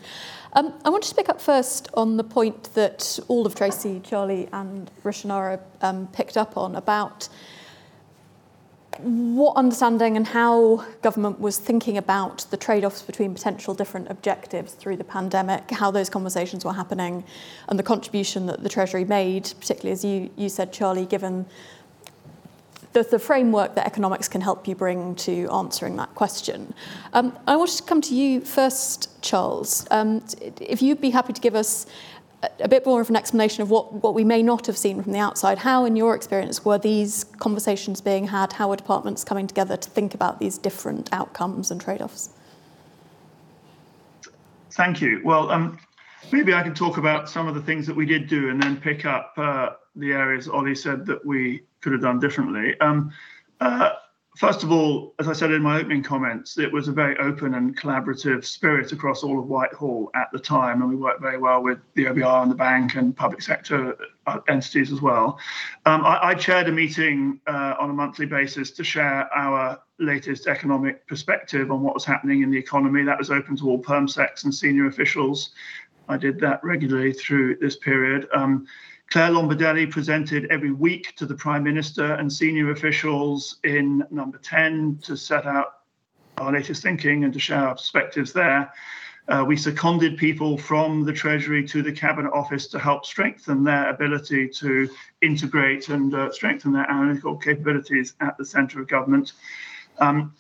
Um, I wanted to pick up first on the point that all of Tracey, Charlie, and Rushanara um, picked up on about what understanding and how government was thinking about the trade-offs between potential different objectives through the pandemic, how those conversations were happening, and the contribution that the Treasury made, particularly as you, you said, Charlie, given the, the framework that economics can help you bring to answering that question. Um, I wanted to come to you first, Charles. Um, if you'd be happy to give us a bit more of an explanation of what, what we may not have seen from the outside. How, in your experience, were these conversations being had? How were departments coming together to think about these different outcomes and trade offs? Thank you. Well, um, maybe I can talk about some of the things that we did do and then pick up uh, the areas Olly said that we could have done differently. Um, uh, first of all, as I said in my opening comments, it was a very open and collaborative spirit across all of Whitehall at the time, and we worked very well with the OBR and the bank and public sector uh, entities as well. Um, I, I, chaired a meeting uh, on a monthly basis to share our latest economic perspective on what was happening in the economy. That was open to all permsecs and senior officials. I did that regularly through this period. Um, Clare Lombardelli presented every week to the Prime Minister and senior officials in number 10 to set out our latest thinking and to share our perspectives there. Uh, we seconded people from the Treasury to the Cabinet Office to help strengthen their ability to integrate and uh, strengthen their analytical capabilities at the centre of government. Um,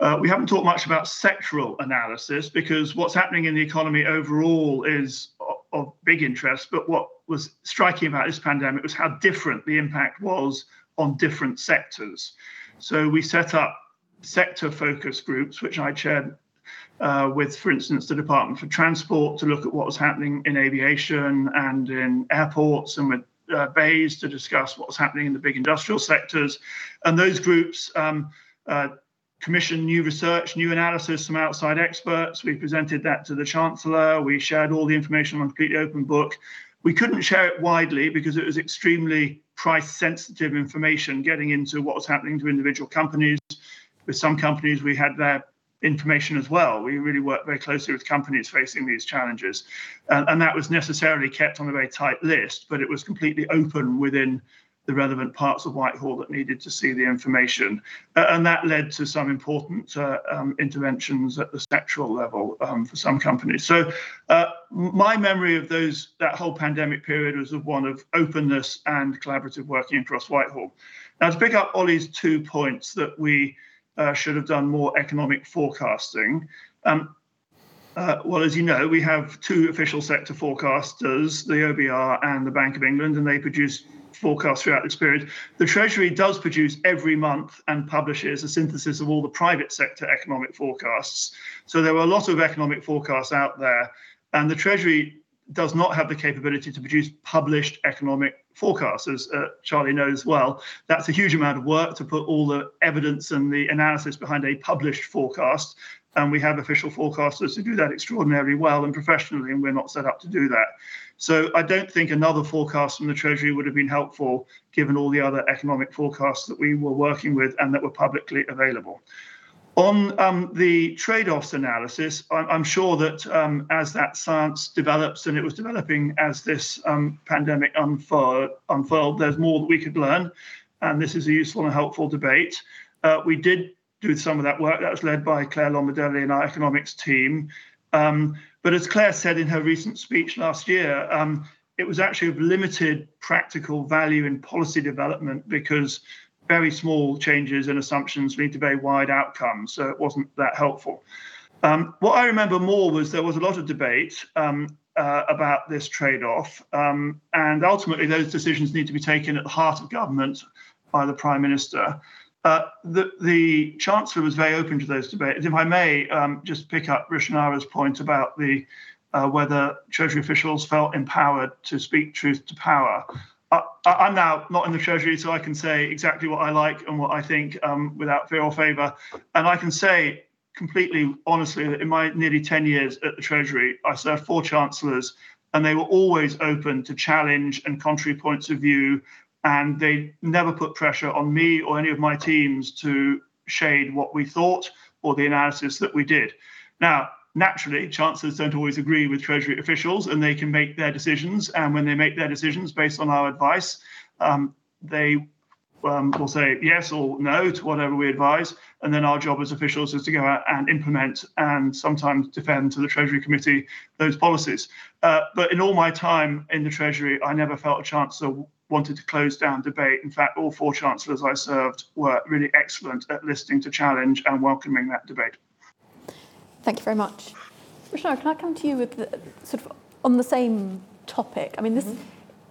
uh, we haven't talked much about sectoral analysis because what's happening in the economy overall is of big interest, but what was striking about this pandemic was how different the impact was on different sectors. So we set up sector focus groups, which I chaired uh, with, for instance, the Department for Transport to look at what was happening in aviation and in airports and with uh, BEIS to discuss what was happening in the big industrial sectors. And those groups um, uh, commissioned new research, new analysis from outside experts. We presented that to the Chancellor. We shared all the information on a completely open book. We couldn't share it widely because it was extremely price sensitive information getting into what was happening to individual companies. With some companies, we had their information as well. We really worked very closely with companies facing these challenges. And, and that was necessarily kept on a very tight list, but it was completely open within the relevant parts of Whitehall that needed to see the information. Uh, and that led to some important uh, um, interventions at the sectoral level um, for some companies. So uh, my memory of those that whole pandemic period was of one of openness and collaborative working across Whitehall. Now to pick up Olly's two points that we uh, should have done more economic forecasting. Um, uh, well, as you know, we have two official sector forecasters, the OBR and the Bank of England, and they produce forecast throughout this period. The Treasury does produce every month and publishes a synthesis of all the private sector economic forecasts. So there are a lot of economic forecasts out there, and the Treasury does not have the capability to produce published economic forecasts, as uh, Charlie knows well. That's a huge amount of work to put all the evidence and the analysis behind a published forecast. And we have official forecasters who do that extraordinarily well and professionally, and we're not set up to do that. So I don't think another forecast from the Treasury would have been helpful given all the other economic forecasts that we were working with and that were publicly available. On um, the trade offs analysis, I'm, I'm, sure that um, as that science develops, and it was developing as this um, pandemic unfurled, unfurled, there's more that we could learn. And this is a useful and helpful debate. Uh, we did do some of that work that was led by Clare Lombardelli and our economics team. Um, but as Clare said in her recent speech last year, um, it was actually of limited practical value in policy development because very small changes and assumptions lead to very wide outcomes. So it wasn't that helpful. Um, what I remember more was there was a lot of debate um, uh, about this trade off. Um, and ultimately, those decisions need to be taken at the heart of government by the Prime Minister. Uh, the, the, Chancellor was very open to those debates. If I may um, just pick up Rushanara's point about the uh, whether Treasury officials felt empowered to speak truth to power. I, am now not in the Treasury, so I can say exactly what I like and what I think um, without fear or favour. And I can say completely honestly that in my nearly 10 years at the Treasury, I served four chancellors, and they were always open to challenge and contrary points of view and they never put pressure on me or any of my teams to shade what we thought or the analysis that we did. Now, naturally, chancellors don't always agree with Treasury officials and they can make their decisions. And when they make their decisions based on our advice, um, they um, will say yes or no to whatever we advise. And then our job as officials is to go out and implement and sometimes defend to the Treasury Committee those policies. Uh, but in all my time in the Treasury, I never felt a chancellor wanted to close down debate. In fact, all four chancellors I served were really excellent at listening to challenge and welcoming that debate. Thank you very much. Rishna, can I come to you with the, sort of on the same topic? I mean, this, mm-hmm.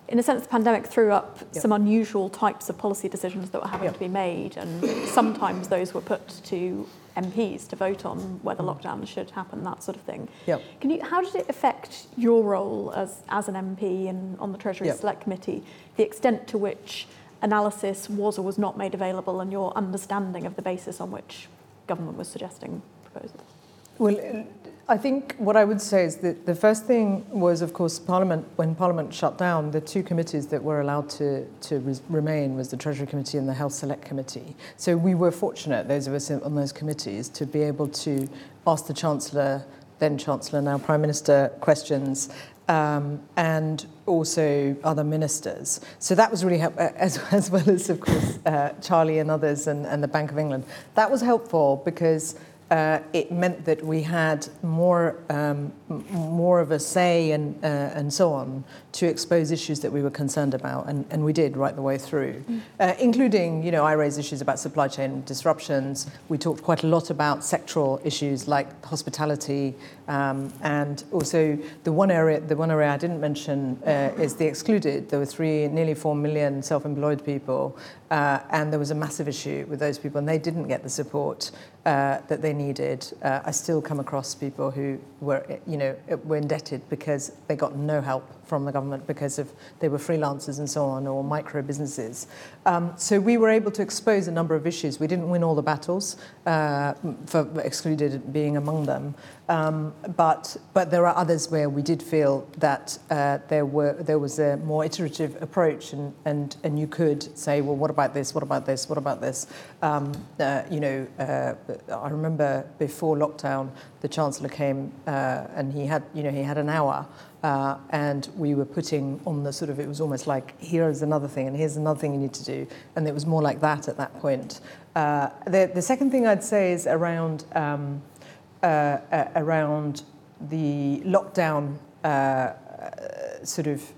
in a sense, the pandemic threw up yep. some unusual types of policy decisions that were having yep. to be made, and sometimes those were put to MPs to vote on whether mm. lockdown should happen, that sort of thing. Yep. Can you, how did it affect your role as, as an MP and on the Treasury yep. Select Committee, the extent to which analysis was or was not made available and your understanding of the basis on which government was suggesting proposals? Well, I think what I would say is that the first thing was, of course, Parliament, when Parliament shut down, the two committees that were allowed to, to remain was the Treasury Committee and the Health Select Committee. So we were fortunate, those of us on those committees, to be able to ask the Chancellor, then Chancellor, now Prime Minister, questions um, and also other ministers. So that was really helpful, as, as well as, of course, uh, Charlie and others and, and the Bank of England. That was helpful because uh, it meant that we had more um, more of a say and uh, and so on to expose issues that we were concerned about, and, and we did right the way through, mm. uh, including you know I raised issues about supply chain disruptions. We talked quite a lot about sectoral issues like hospitality, um, and also the one area the one area I didn't mention uh, is the excluded. There were three nearly four million self-employed people, uh, and there was a massive issue with those people, and they didn't get the support uh, that they needed. Uh, I still come across people who were, you know, were indebted because they got no help from the government because of they were freelancers and so on or micro businesses. Um, so we were able to expose a number of issues. We didn't win all the battles, uh, for excluded being among them, um, but but there are others where we did feel that uh, there were there was a more iterative approach, and and and you could say, well, what about this? What about this? What about this? Um, uh, you know, uh, I remember before lockdown, the chancellor came uh, and he had you know he had an hour uh, and we were putting on the sort of, it was almost like, here's another thing, and here's another thing you need to do. And it was more like that at that point. Uh, the, the second thing I'd say is around, um, uh, uh around the lockdown uh, sort of,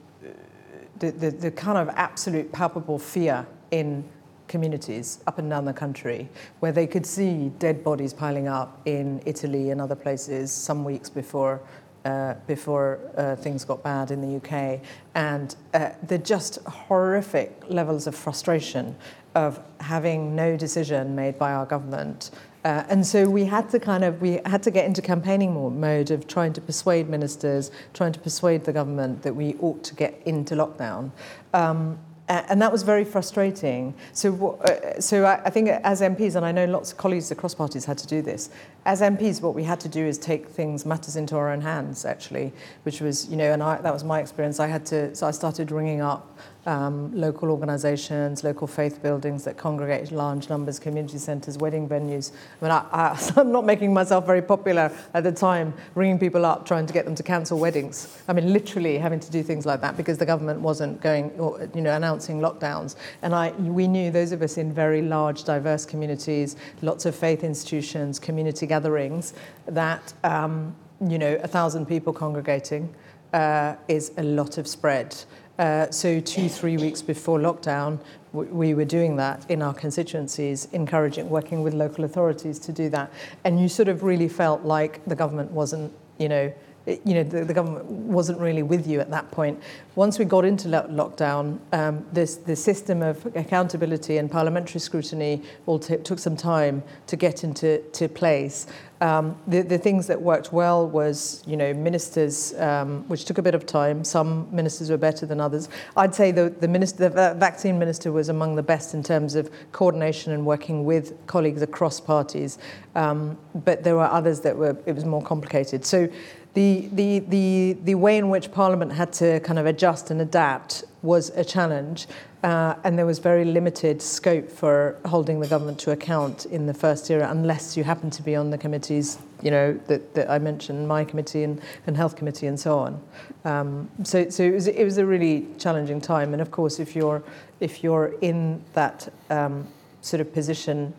the, the, the kind of absolute palpable fear in communities up and down the country where they could see dead bodies piling up in Italy and other places some weeks before uh, before uh, things got bad in the UK, and uh, the just horrific levels of frustration of having no decision made by our government. Uh, and so we had to kind of we had to get into campaigning mode of trying to persuade ministers, trying to persuade the government that we ought to get into lockdown. Um, and that was very frustrating. So, uh, so I, think as MPs, and I know lots of colleagues across parties had to do this. As MPs, what we had to do is take things, matters into our own hands, actually, which was, you know, and I, that was my experience. I had to, so I started ringing up um, local organisations, local faith buildings that congregate large numbers, community centres, wedding venues. I mean, I, am not making myself very popular at the time, ringing people up, trying to get them to cancel weddings. I mean, literally having to do things like that because the government wasn't going, you know, announcing lockdowns. And I, we knew those of us in very large, diverse communities, lots of faith institutions, community gatherings, that, um, you know, a thousand people congregating uh, is a lot of spread. Uh, so two, three weeks before lockdown, we were doing that in our constituencies, encouraging, working with local authorities to do that. And you sort of really felt like the government wasn't, you know, you know, the, the, government wasn't really with you at that point. Once we got into lo- lockdown, um, this, the system of accountability and parliamentary scrutiny all t- took some time to get into to place. Um, the, the things that worked well was, you know, ministers, um, which took a bit of time. Some ministers were better than others. I'd say the, the, minister, the vaccine minister was among the best in terms of coordination and working with colleagues across parties. Um, but there were others that were, it was more complicated. So the, the, the, the way in which Parliament had to kind of adjust and adapt was a challenge, uh, and there was very limited scope for holding the government to account in the first era, unless you happen to be on the committees, you know, that, that I mentioned, my committee and, and health committee and so on. Um, so so it, was, it was a really challenging time, and of course, if you're, if you're in that um, sort of position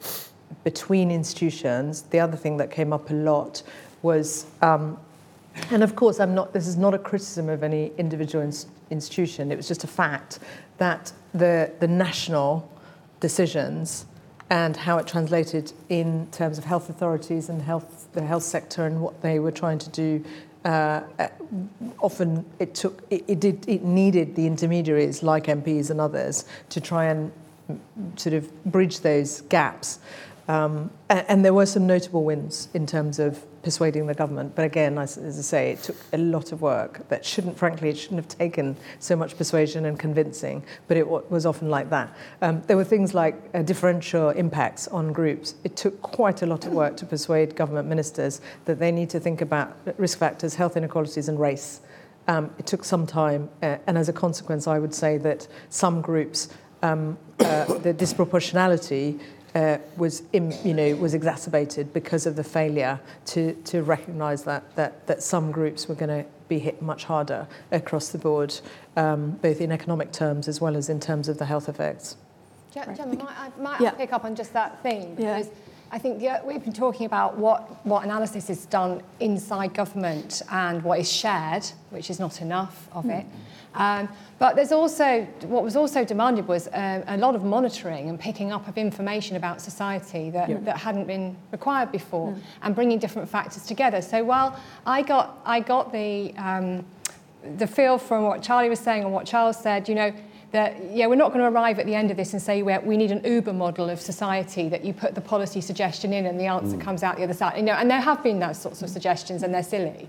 between institutions, the other thing that came up a lot was um, and of course, I'm not, this is not a criticism of any individual ins- institution. It was just a fact that the, the national decisions and how it translated in terms of health authorities and health, the health sector and what they were trying to do. Uh, uh often it took it, it, did it needed the intermediaries like MPs and others to try and sort of bridge those gaps. Um, and, there were some notable wins in terms of persuading the government. But again, as, as, I say, it took a lot of work that shouldn't, frankly, it shouldn't have taken so much persuasion and convincing, but it was often like that. Um, there were things like uh, differential impacts on groups. It took quite a lot of work to persuade government ministers that they need to think about risk factors, health inequalities, and race. Um, it took some time, uh, and as a consequence, I would say that some groups, um, uh, the disproportionality uh, was in, you know was exacerbated because of the failure to to recognise that that that some groups were going to be hit much harder across the board, um, both in economic terms as well as in terms of the health effects. Gemma, right. might I, might yeah. Pick up on just that theme because. Yeah I think yeah, we've been talking about what, what analysis is done inside government and what is shared, which is not enough of mm. it. Um, but there's also, what was also demanded was uh, a lot of monitoring and picking up of information about society that, yeah. that hadn't been required before mm. and bringing different factors together. So while I got, I got the, um, the feel from what Charlie was saying and what Charles said, you know, that yeah, we're not going to arrive at the end of this and say we need an Uber model of society that you put the policy suggestion in and the answer mm. comes out the other side. You know, and there have been those sorts of suggestions and they're silly.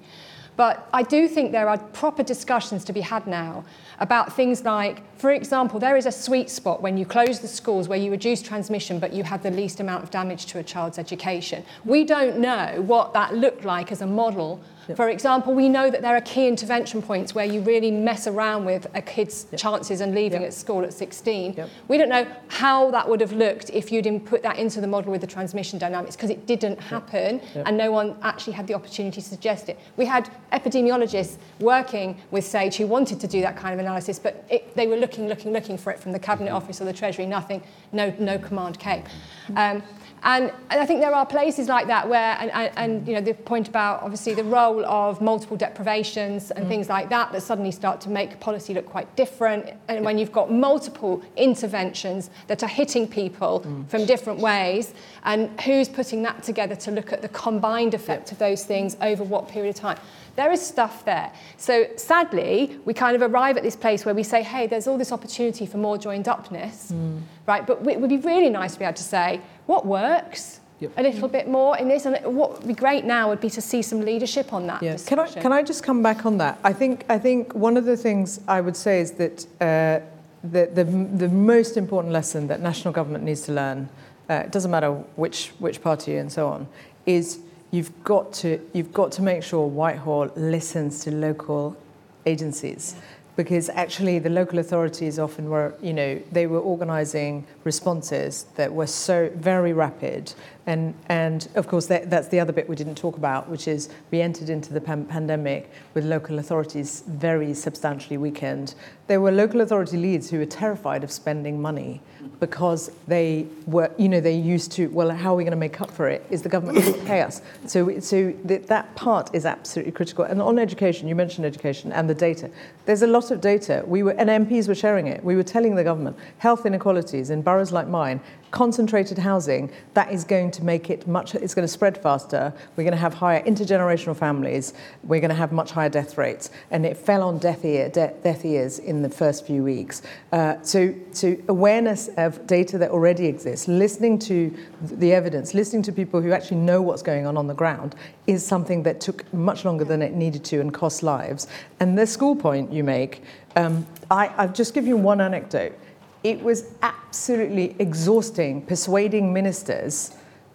But I do think there are proper discussions to be had now about things like, for example, there is a sweet spot when you close the schools where you reduce transmission but you have the least amount of damage to a child's education. We don't know what that looked like as a model Yep. For example, we know that there are key intervention points where you really mess around with a kid's yep. chances and leaving at school at 16. We don't know how that would have looked if you'd put that into the model with the transmission dynamics because it didn't happen and no one actually had the opportunity to suggest it. We had epidemiologists working with SAGE who wanted to do that kind of analysis, but it, they were looking, looking, looking for it from the Cabinet mm-hmm. Office or the Treasury, nothing, no, no command came. Mm-hmm. Um, and, and I think there are places like that where, and, and, and, you know, the point about obviously the role of multiple deprivations and mm. things like that that suddenly start to make policy look quite different. And when you've got multiple interventions that are hitting people mm. from different ways, and who's putting that together to look at the combined effect of those things over what period of time? There is stuff there. So sadly, we kind of arrive at this place where we say, hey, there's all this opportunity for more joined upness, mm. right? But it would be really nice to be able to say, what works? Yep. a little bit more in this and what would be great now would be to see some leadership on that yeah. can I can I just come back on that I think I think one of the things I would say is that uh, the, the, the most important lesson that national government needs to learn, uh, it doesn't matter which, which party and so on, is you've got to you've got to make sure Whitehall listens to local agencies. Because actually the local authorities often were you know they were organizing responses that were so very rapid And, and of course, that, that's the other bit we didn't talk about, which is we entered into the pan- pandemic with local authorities very substantially weakened. There were local authority leads who were terrified of spending money because they were, you know, they used to, well, how are we going to make up for it? Is the government going to pay us? So, so that, that part is absolutely critical. And on education, you mentioned education and the data. There's a lot of data. We were, and MPs were sharing it. We were telling the government health inequalities in boroughs like mine concentrated housing, that is going to make it much, it's going to spread faster. We're going to have higher intergenerational families. We're going to have much higher death rates. And it fell on deaf, ear, de- deaf ears in the first few weeks. Uh, so, so awareness of data that already exists, listening to the evidence, listening to people who actually know what's going on on the ground is something that took much longer than it needed to and cost lives. And the school point you make, um, I, I'll just give you one anecdote it was absolutely exhausting persuading ministers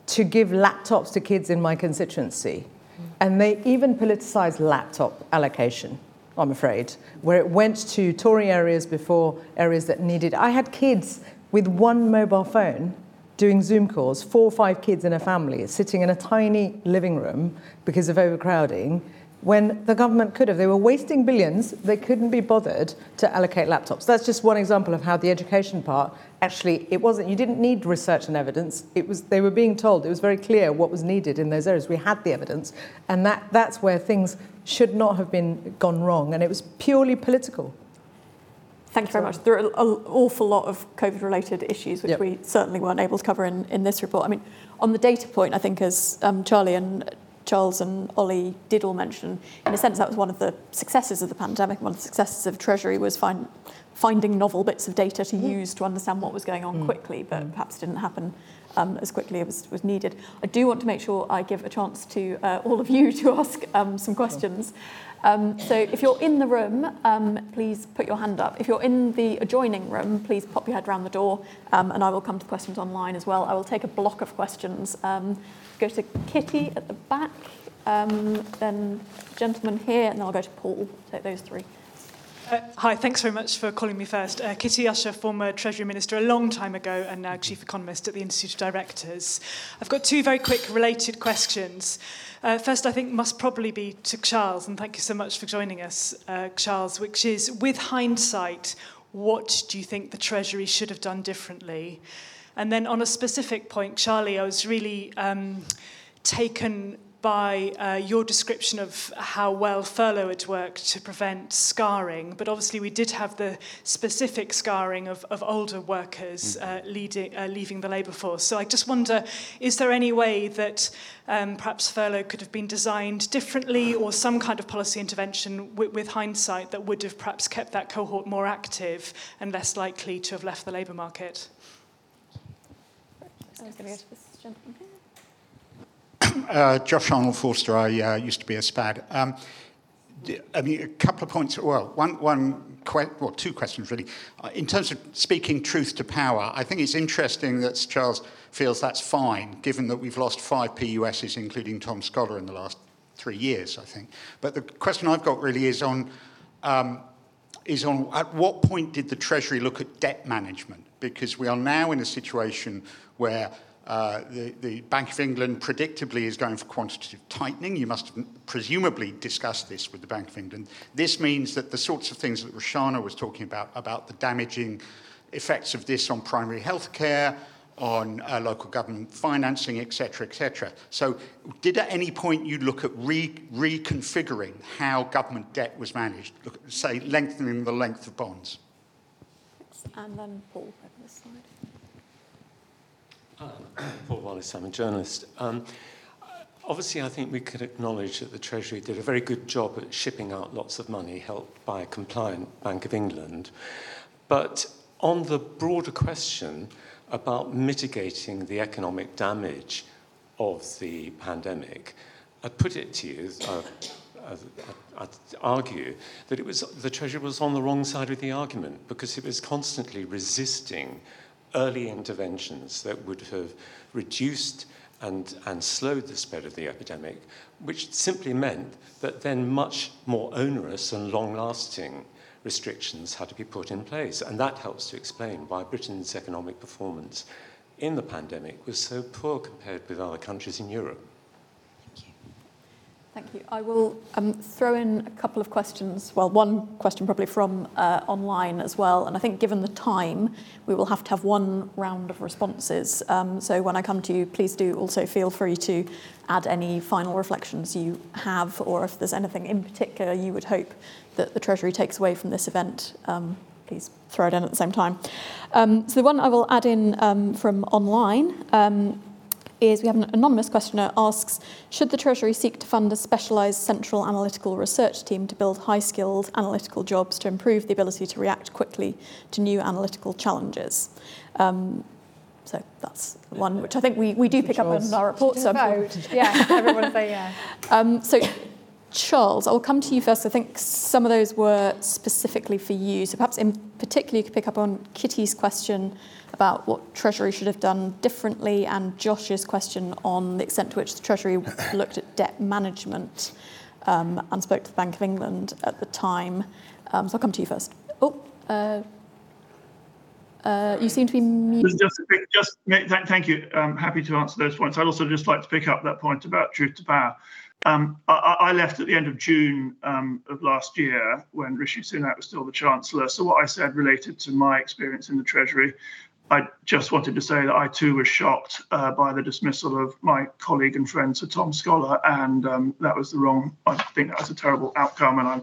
to give laptops to kids in my constituency. And they even politicized laptop allocation, I'm afraid, where it went to Tory areas before areas that needed. I had kids with one mobile phone doing Zoom calls, four or five kids in a family, sitting in a tiny living room because of overcrowding, when the government could have. They were wasting billions, they couldn't be bothered to allocate laptops. That's just one example of how the education part actually it wasn't you didn't need research and evidence. It was they were being told, it was very clear what was needed in those areas. We had the evidence, and that, that's where things should not have been gone wrong, and it was purely political. Thank you very much. There are an awful lot of COVID related issues which yep. we certainly weren't able to cover in, in this report. I mean, on the data point, I think as um, Charlie and Charles and Ollie did all mention, in a sense, that was one of the successes of the pandemic. One of the successes of Treasury was find, finding novel bits of data to mm. use to understand what was going on mm. quickly, but mm. perhaps didn't happen um, as quickly as was needed. I do want to make sure I give a chance to uh, all of you to ask um, some questions. Um, so if you're in the room, um, please put your hand up. If you're in the adjoining room, please pop your head around the door um, and I will come to questions online as well. I will take a block of questions. Go to Kitty at the back, um, then gentleman here, and then I'll go to Paul. Take those three. Uh, hi, thanks very much for calling me first. Uh, Kitty Ussher, former Treasury Minister a long time ago and now Chief Economist at the Institute of Directors. I've got two very quick related questions. Uh, first, I think must probably be to Charles, and thank you so much for joining us, uh, Charles, which is, with hindsight, what do you think the Treasury should have done differently? And then on a specific point, Charlie, I was really um, taken by uh, your description of how well furlough had worked to prevent scarring, but obviously we did have the specific scarring of, of older workers mm. uh, leading, uh, leaving the labour force. So I just wonder, is there any way that um, perhaps furlough could have been designed differently or some kind of policy intervention with, with hindsight that would have perhaps kept that cohort more active and less likely to have left the labour market? I going to go to this gentleman here. Uh, Josh Arnold Forster, I uh, used to be a SPAD. Um, I mean, a couple of points. Well, one, one, que- well, two questions really. Uh, in terms of speaking truth to power, I think it's interesting that Charles feels that's fine, given that we've lost five PUSs, including Tom Scholar, in the last three years, I think. But the question I've got really is on, um, is on at what point did the Treasury look at debt management? Because we are now in a situation where uh, the, the, Bank of England predictably is going for quantitative tightening. You must have presumably discussed this with the Bank of England. This means that the sorts of things that Roshana was talking about, about the damaging effects of this on primary health care, on uh, local government financing, etc., etc. So, did at any point you look at re- reconfiguring how government debt was managed? Look, say, lengthening the length of bonds. And then Paul over this side. Paul Wallace, I'm a journalist. Um, obviously, I think we could acknowledge that the Treasury did a very good job at shipping out lots of money helped by a compliant Bank of England. But on the broader question about mitigating the economic damage of the pandemic, I'd put it to you, uh, I'd argue that it was, the Treasury was on the wrong side of the argument because it was constantly resisting early interventions that would have reduced and, and slowed the spread of the epidemic, which simply meant that then much more onerous and long lasting restrictions had to be put in place. And that helps to explain why Britain's economic performance in the pandemic was so poor compared with other countries in Europe. Thank you. I will um, throw in a couple of questions. Well, one question probably from uh, online as well. And I think given the time, we will have to have one round of responses. Um, so when I come to you, please do also feel free to add any final reflections you have, or if there's anything in particular you would hope that the Treasury takes away from this event, um, please throw it in at the same time. Um, so the one I will add in um, from online um, is we have an anonymous questioner asks Should the Treasury seek to fund a specialised central analytical research team to build high skilled analytical jobs to improve the ability to react quickly to new analytical challenges? Um, so that's one which I think we, we do pick up in our report. So yeah, everyone say yeah. Um, so Charles, I'll come to you first. I think some of those were specifically for you. So perhaps in particular, you could pick up on Kitty's question about what Treasury should have done differently and Josh's question on the extent to which the Treasury looked at debt management um, and spoke to the Bank of England at the time. Um, so I'll come to you first. Oh, uh, uh, you seem to be muted. Just, just, thank you. I'm happy to answer those points. I'd also just like to pick up that point about truth to power. Um, I, I, left at the end of June um, of last year when Rishi Sunak was still the Chancellor. So what I said related to my experience in the Treasury. I just wanted to say that I too was shocked uh, by the dismissal of my colleague and friend Sir Tom Scholar, and um, that was the wrong. I think that was a terrible outcome, and I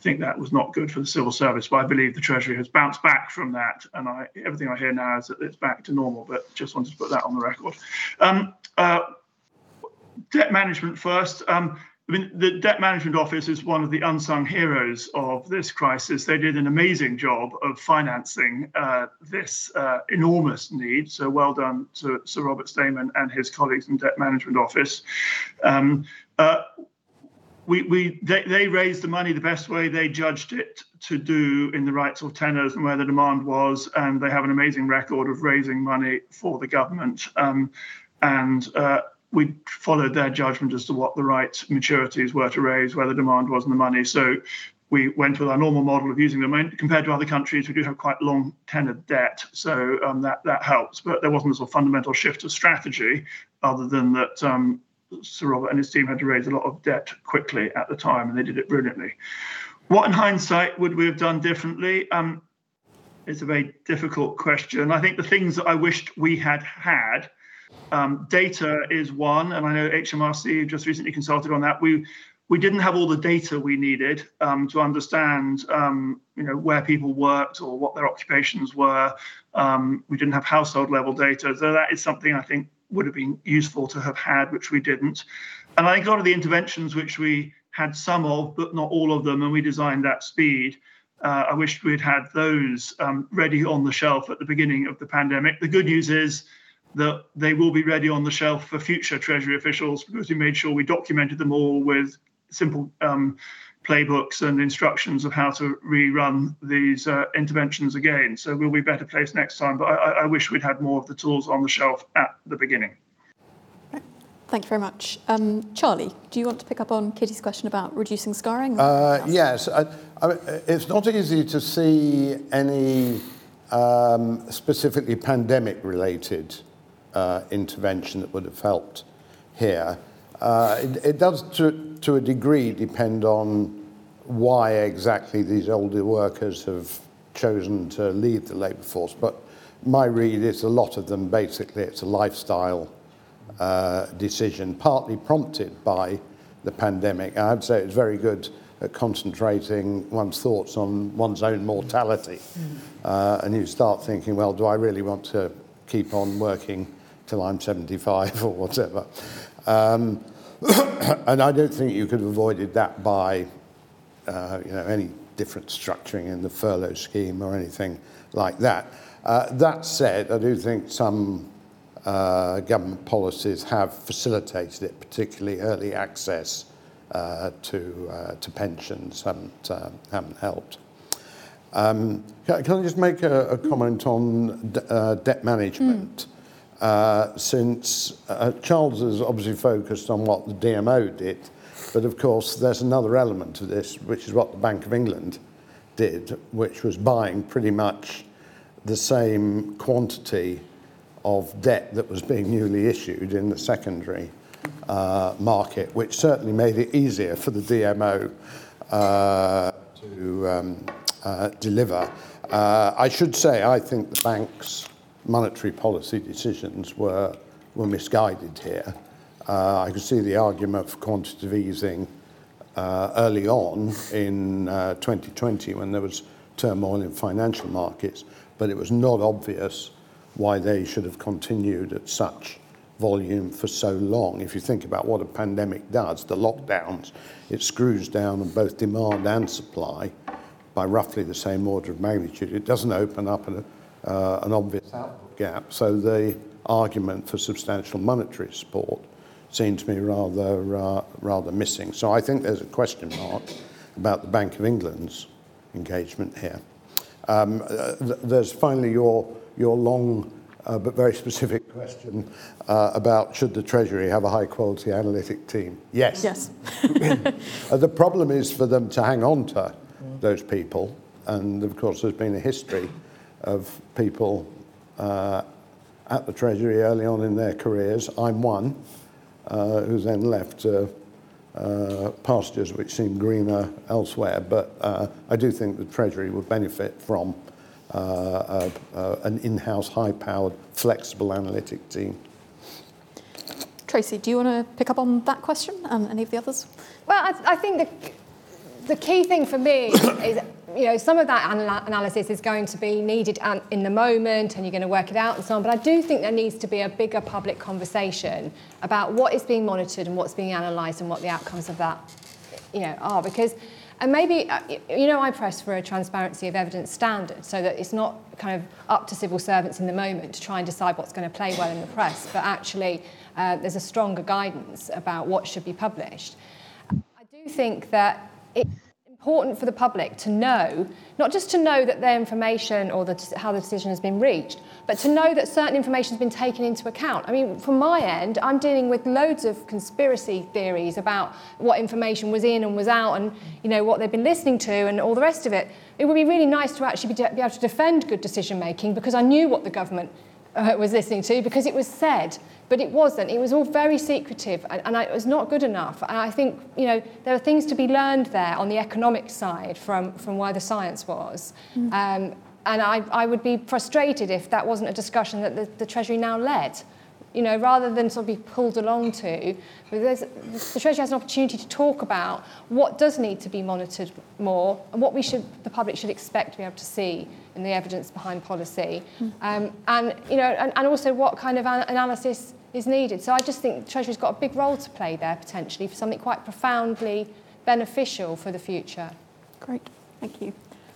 think that was not good for the civil service. But I believe the Treasury has bounced back from that, and I, everything I hear now is that it's back to normal. But just wanted to put that on the record. Um, uh, debt management first. Um, I mean, the Debt Management Office is one of the unsung heroes of this crisis. They did an amazing job of financing uh, this uh, enormous need. So well done to Sir Robert Stheeman and his colleagues in Debt Management Office. Um, uh, we, we they, they raised the money the best way they judged it to do in the right sort of tenors and where the demand was, and they have an amazing record of raising money for the government. Um, and uh, we followed their judgment as to what the right maturities were to raise, where the demand was in the money. So we went with our normal model of using them. And compared to other countries, we do have quite long tenured debt, so um, that that helps. But there wasn't a sort of fundamental shift of strategy, other than that um, Sir Robert and his team had to raise a lot of debt quickly at the time, and they did it brilliantly. What, in hindsight, would we have done differently? Um, it's a very difficult question. I think the things that I wished we had had um, data is one, and I know HMRC just recently consulted on that. We we didn't have all the data we needed um, to understand, um, you know, where people worked or what their occupations were. Um, we didn't have household level data, so that is something I think would have been useful to have had, which we didn't. And I think a lot of the interventions which we had some of, but not all of them, and we designed at speed. Uh, I wish we'd had those um, ready on the shelf at the beginning of the pandemic. The good news is that they will be ready on the shelf for future Treasury officials because we made sure we documented them all with simple um, playbooks and instructions of how to rerun these uh, interventions again. So we'll be better placed next time. But I, I, wish we'd had more of the tools on the shelf at the beginning. Thank you very much. Um, Charlie, do you want to pick up on Kitty's question about reducing scarring? Uh, yes. I, I, it's not easy to see any um, specifically pandemic related uh, intervention that would have helped here. Uh, it, it, does, to, to a degree, depend on why exactly these older workers have chosen to leave the labour force. But my read is a lot of them basically it's a lifestyle uh, decision, partly prompted by the pandemic. I'd say it's very good at concentrating one's thoughts on one's own mortality. Mm. Uh, and you start thinking, well, do I really want to keep on working till I'm 75 or whatever. Um, and I don't think you could have avoided that by uh, you know, any different structuring in the furlough scheme or anything like that. Uh, that said, I do think some uh, government policies have facilitated it, particularly early access uh, to, uh, to pensions haven't, uh, haven't helped. Um, can, can I just make a, a comment on uh, debt management? Uh, since uh, Charles has obviously focused on what the DMO did, but of course there's another element to this, which is what the Bank of England did, which was buying pretty much the same quantity of debt that was being newly issued in the secondary uh, market, which certainly made it easier for the DMO uh, to um, uh, deliver. Uh, I should say, I think the banks monetary policy decisions were, misguided here. Uh, I could see the argument for quantitative easing uh, early on in uh, 2020 when there was turmoil in financial markets, but it was not obvious why they should have continued at such volume for so long. If you think about what a pandemic does, the lockdowns, it screws down on both demand and supply by roughly the same order of magnitude. It doesn't open up uh, an obvious output gap. So the argument for substantial monetary support seemed to me rather, uh, rather missing. So I think there's a question mark about the Bank of England's engagement here. Um, uh, th- there's finally your, your long uh, but very specific question uh, about should the Treasury have a high quality analytic team? Yes. Yes. uh, the problem is for them to hang on to those people. And of course, there's been a history of people uh, at the Treasury early on in their careers. I'm one uh, who then left uh, uh, pastures which seem greener elsewhere, but uh, I do think the Treasury would benefit from uh, an in-house, high-powered, flexible analytic team. Tracey, do you want to pick up on that question and any of the others? Well, I, I think the, the key thing for me is you know, some of that anal- analysis is going to be needed in the moment and you're going to work it out and so on. But I do think there needs to be a bigger public conversation about what is being monitored and what's being analysed and what the outcomes of that, you know, are. Because, and maybe, uh, you know, I press for a transparency of evidence standard so that it's not kind of up to civil servants in the moment to try and decide what's going to play well in the press, but actually uh, there's a stronger guidance about what should be published. I do think that it important for the public to know, not just to know that their information or the, how the decision has been reached, but to know that certain information has been taken into account. I mean, from my end, I'm dealing with loads of conspiracy theories about what information was in and was out and, you know, what they've been listening to and all the rest of it. It would be really nice to actually be, be able to defend good decision making because I knew what the government uh, was listening to because it was said, but it wasn't. It was all very secretive and, and I, it was not good enough. And I think, you know, there are things to be learned there on the economic side from, from where the science was. Mm. Um, and I, I would be frustrated if that wasn't a discussion that the, the Treasury now led you know, rather than sort of be pulled along to, the Treasury has an opportunity to talk about what does need to be monitored more and what we should, the public should expect to be able to see in the evidence behind policy. Mm. Um, and, you know, and, and also what kind of an analysis is needed. So I just think the Treasury's got a big role to play there potentially for something quite profoundly beneficial for the future. Great, thank you.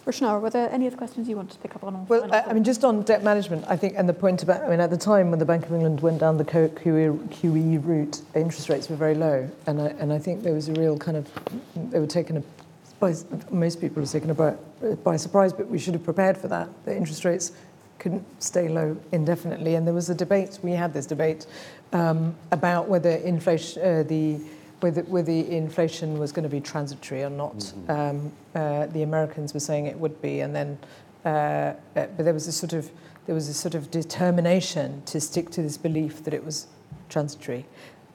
Rishnar, were there any other questions you wanted to pick up on? Well, I, I, mean, just on debt management, I think, and the point about, I mean, at the time when the Bank of England went down the QE, QE route, interest rates were very low, and I, and I think there was a real kind of, they were taken a, by, most people were taken by, by surprise, but we should have prepared for that. The interest rates couldn't stay low indefinitely, and there was a debate. We had this debate um, about whether inflation, uh, the whether, whether inflation was going to be transitory or not. Mm-hmm. Um, uh, the Americans were saying it would be, and then, uh, uh, but there was a sort of there was a sort of determination to stick to this belief that it was transitory.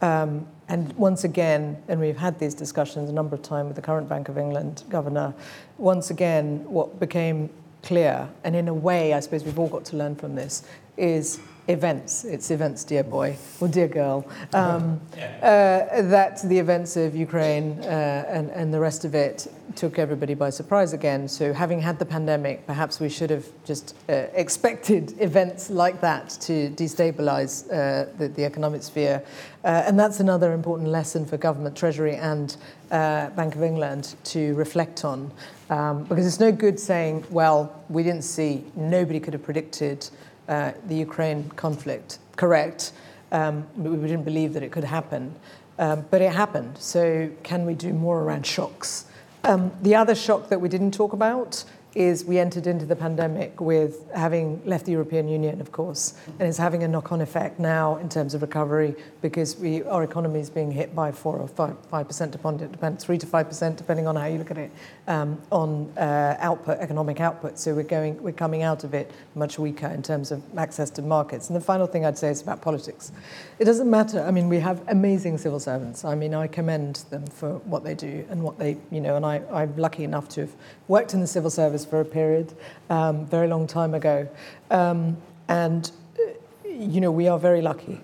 Um, and once again, and we've had these discussions a number of times with the current Bank of England governor, once again, what became clear, and in a way, I suppose we've all got to learn from this, is events. It's events, dear boy or dear girl. Um, uh, that the events of Ukraine uh, and, and the rest of it took everybody by surprise again. So, having had the pandemic, perhaps we should have just uh, expected events like that to destabilize uh, the, the, economic sphere. Uh, and that's another important lesson for government, Treasury, and uh, Bank of England to reflect on. Um, because it's no good saying, well, we didn't see, nobody could have predicted uh, the Ukraine conflict. Correct. Um, we didn't believe that it could happen, um, but it happened. So, can we do more around shocks? Um, the other shock that we didn't talk about is we entered into the pandemic with having left the European Union, of course, and it's having a knock-on effect now in terms of recovery because we, our economy is being hit by four or five, five percent, depending, depend, three to five percent, depending on how you look at it, um, on uh, output, economic output. So we're going, we're coming out of it much weaker in terms of access to markets. And the final thing I'd say is about politics. It doesn't matter. I mean, we have amazing civil servants. I mean, I commend them for what they do and what they, you know, and I, I'm lucky enough to have worked in the civil service for a period, um, very long time ago. Um, and, uh, you know, we are very lucky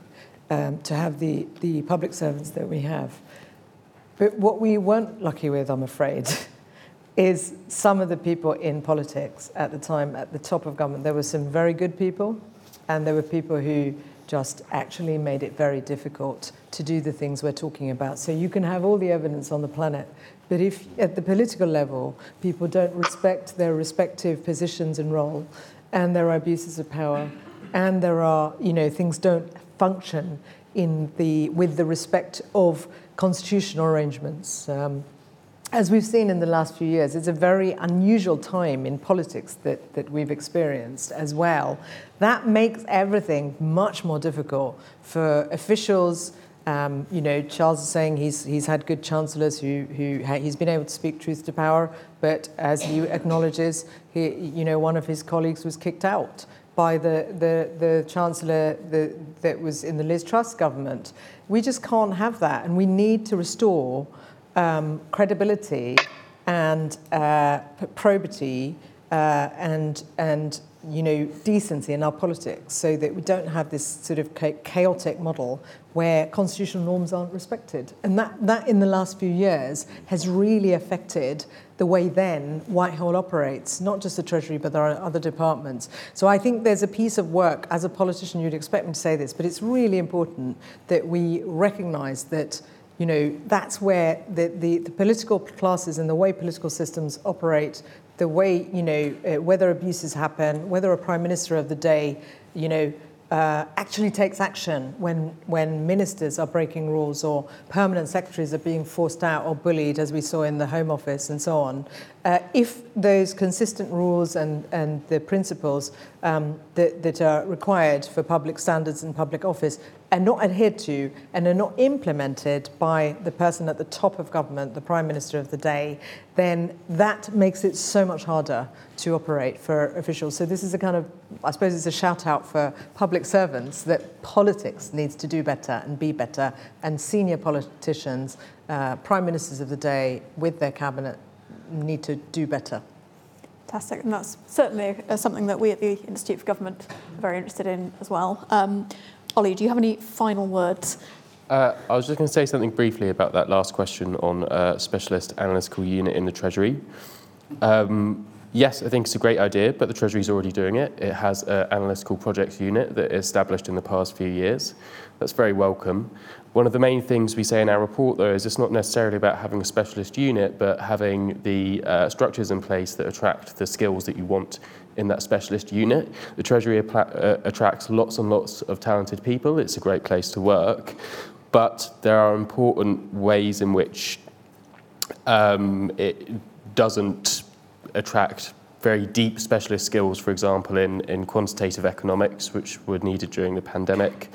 um, to have the, the public servants that we have. But what we weren't lucky with, I'm afraid, is some of the people in politics at the time, at the top of government. There were some very good people, and there were people who just actually made it very difficult to do the things we're talking about. So you can have all the evidence on the planet, but if at the political level people don't respect their respective positions and role, and there are abuses of power, and there are, you know, things don't function in the, with the respect of constitutional arrangements. Um, as we've seen in the last few years, it's a very unusual time in politics that, that we've experienced as well. That makes everything much more difficult for officials, um, you know, Charles is saying he's, he's had good chancellors who, who he's been able to speak truth to power, but as he acknowledges, he, you know, one of his colleagues was kicked out by the, the, the chancellor the, that was in the Liz Truss government. We just can't have that, and we need to restore um, credibility and uh, probity uh, and and you know decency in our politics, so that we don't have this sort of chaotic model where constitutional norms aren't respected. And that that in the last few years has really affected the way then Whitehall operates, not just the Treasury, but there are other departments. So I think there's a piece of work, as a politician, you'd expect me to say this, but it's really important that we recognise that you know, that's where the, the, the, political classes and the way political systems operate, the way, you know, uh, whether abuses happen, whether a prime minister of the day, you know, uh, actually takes action when, when ministers are breaking rules or permanent secretaries are being forced out or bullied, as we saw in the Home Office and so on. Uh, if those consistent rules and, and the principles um, that, that are required for public standards and public office are not adhered to and are not implemented by the person at the top of government, the Prime Minister of the day, then that makes it so much harder to operate for officials. So this is a kind of, I suppose it's a shout out for public servants that politics needs to do better and be better, and senior politicians, uh, prime ministers of the day with their cabinet need to do better. Fantastic, and that's certainly uh, something that we at the Institute for Government are very interested in as well. Um, Olly, do you have any final words? Uh, I was just going to say something briefly about that last question on uh, specialist analytical unit in the Treasury. Um, yes, I think it's a great idea, but the Treasury is already doing it. It has an analytical projects unit that is established in the past few years. That's very welcome. One of the main things we say in our report, though, is it's not necessarily about having a specialist unit, but having the uh, structures in place that attract the skills that you want in that specialist unit. The Treasury uh, attracts lots and lots of talented people. It's a great place to work. But there are important ways in which um, it doesn't attract very deep specialist skills, for example, in, in quantitative economics, which were needed during the pandemic.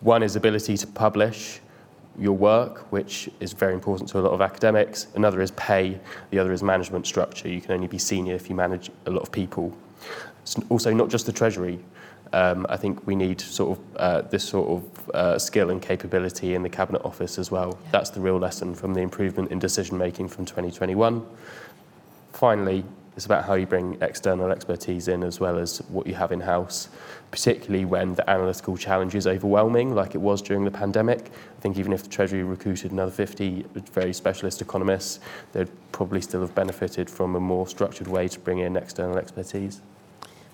One is ability to publish your work, which is very important to a lot of academics. Another is pay. The other is management structure. You can only be senior if you manage a lot of people. also not just the Treasury. Um, I think we need sort of uh, this sort of uh, skill and capability in the Cabinet Office as well. Yeah. That's the real lesson from the improvement in decision making from 2021. Finally, It's about how you bring external expertise in as well as what you have in house, particularly when the analytical challenge is overwhelming, like it was during the pandemic. I think even if the Treasury recruited another 50 very specialist economists, they'd probably still have benefited from a more structured way to bring in external expertise.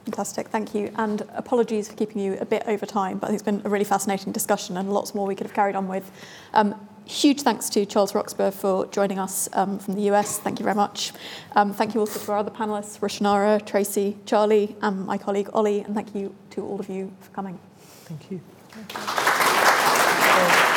Fantastic, thank you. And apologies for keeping you a bit over time, but I think it's been a really fascinating discussion and lots more we could have carried on with. Um, huge thanks to Charles Roxburgh for joining us um, from the US. Thank you very much. Um, thank you also to our other panelists, Rushanara, Tracey, Charlie, and my colleague Olly, and thank you to all of you for coming. Thank you. Thank you.